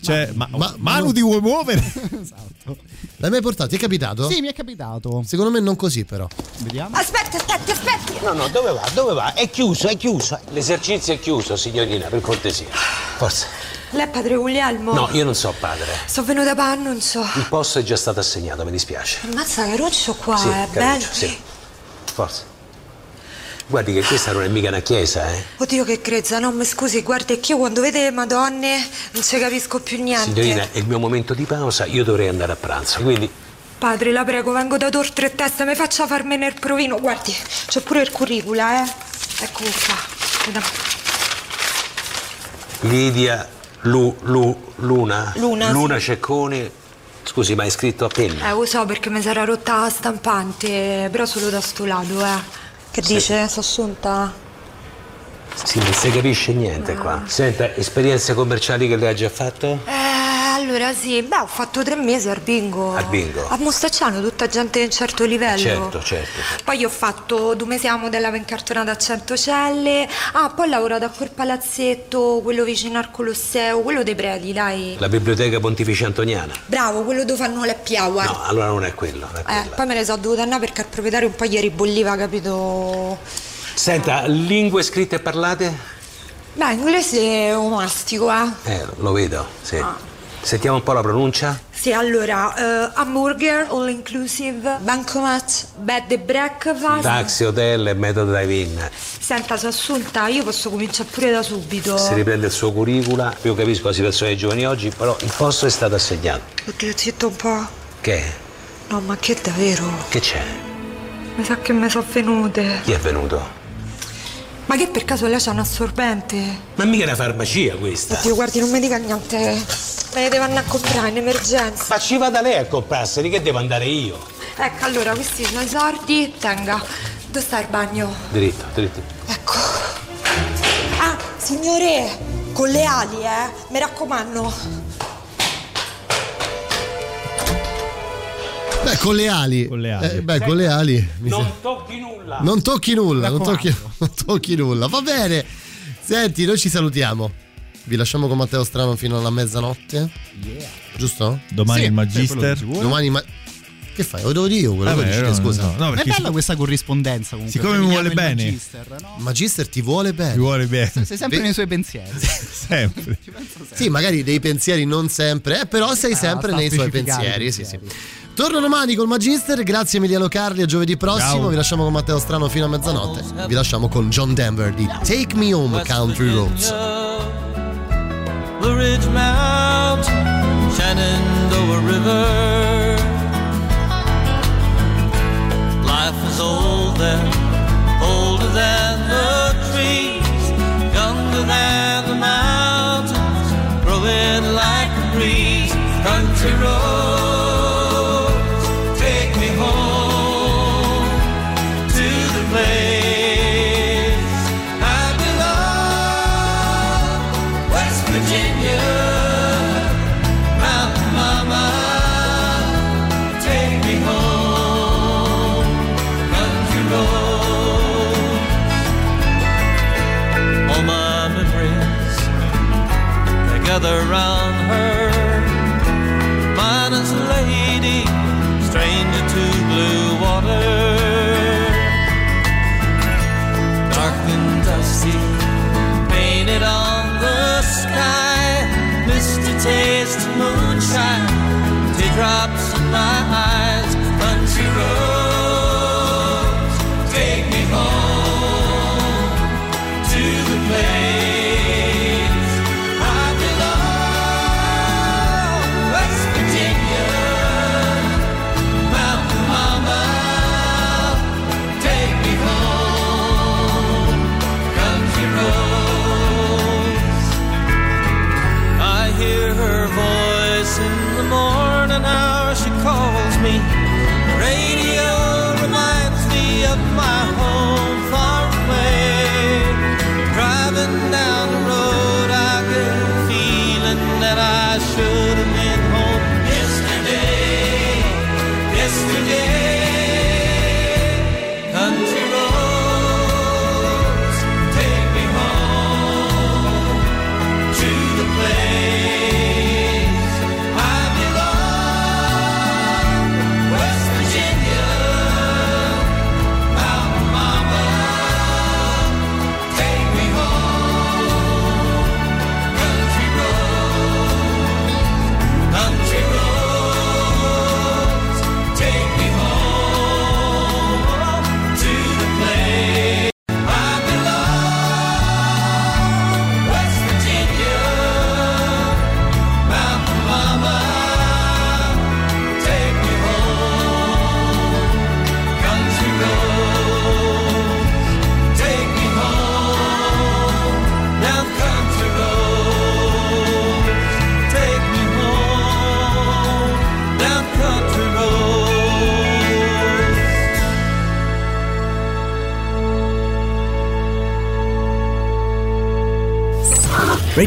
Cioè, ma, Ma- Manu ti vuoi muovere? [LAUGHS] esatto. L'hai mai portato? Ti è capitato? Sì, mi è capitato. Secondo me non così, però. Vediamo. Aspetti, aspetti, aspetti. No, no, dove va? Dove va? È chiuso, è chiuso. L'esercizio è chiuso, signorina, per cortesia. Forza. Lei è padre Guglielmo? No, io non so padre. Sono venuta per annuncio. Il posto è già stato assegnato, mi dispiace. Ammazza Caruccio qua, sì, è Caruccio, bello. sì. Forza. Guardi che questa non è mica una chiesa, eh. Oddio che grezza, no, mi scusi, guardi che io quando vede le madonne non ci capisco più niente. Signorina, è il mio momento di pausa, io dovrei andare a pranzo. Quindi, Padre, la prego, vengo da torto e testa, mi faccia farmene il provino. Guardi, c'è pure il curricula, eh. Eccolo qua. Vediamo. Lidia Lu, Lu, Luna? Luna, Luna Cecconi. Scusi, ma hai scritto a penna? Eh, lo so perché mi sarà rotta la stampante, però solo da sto lato, eh. Che Sì. dice? Sono assunta? Sì, non si capisce niente qua. Senta, esperienze commerciali che lei ha già fatto? Eh, allora sì, beh, ho fatto tre mesi al bingo. Al bingo? A Mostacciano, tutta gente di un certo livello. Certo, certo. Poi ho fatto due mesi a modella incartonata a 100 celle. Ah, poi ho lavorato a quel palazzetto, quello vicino al Colosseo, quello dei preti, dai. La biblioteca pontificia antoniana? Bravo, quello dove fanno le piaua. No, allora non è quello. non è Eh, poi me ne sono dovuta andare perché il proprietario un po' gli ribolliva, capito? Senta, lingue scritte e parlate? Beh, inglese o mastico, eh. Eh, lo vedo, sì. Ah. Sentiamo un po' la pronuncia. Sì, allora, eh, hamburger, all inclusive, bancomat, bed and breakfast. Taxi, hotel e metodo drive-in. Senta, sono assunta, io posso cominciare pure da subito. Si riprende il suo curricula. Io capisco la situazione dei giovani oggi, però il posto è stato assegnato. Oddio, zitto un po'. Che? No, ma che davvero? Che c'è? Mi sa che mi sono venute. Chi è venuto? Ma che per caso lei c'ha un assorbente? Ma mica è una farmacia questa. Oddio, guardi, non mi dica niente. Me ne devo andare a comprare in emergenza. Ma ci vada lei a comprarseli, che devo andare io? Ecco, allora, questi sono i soldi. Tenga. Dove sta il bagno? Dritto, dritto. Ah, signore, con le ali, eh? Mi raccomando. Beh, con le ali. Con le ali. beh, con le ali. Non tocchi nulla. Non tocchi nulla, non tocchi, [LAUGHS] non tocchi nulla. Va bene. Senti, noi ci salutiamo. Vi lasciamo con Matteo Strano fino alla mezzanotte. Giusto? Domani Sì, il sì, Magister. ci vuole. Domani ma... Che fai? Lo devo dire io quello che dici, no, scusa. no, no, è bella questa corrispondenza comunque. Siccome mi vuole bene. Magister, no? Magister ti vuole bene. Ti vuole bene. Sei sempre Ve- nei suoi pensieri. [LAUGHS] Sempre. Sì, magari dei pensieri non sempre, eh, però sei sempre sta a nei suoi specificare i pensieri. Sì, sì. Torno domani col Magister, grazie Emiliano Carli, a giovedì prossimo. Ciao. Vi lasciamo con Matteo Strano fino a mezzanotte. Vi lasciamo con John Denver di Take Me Home Country Roads. The Ridge Mountain, Shenandoah River.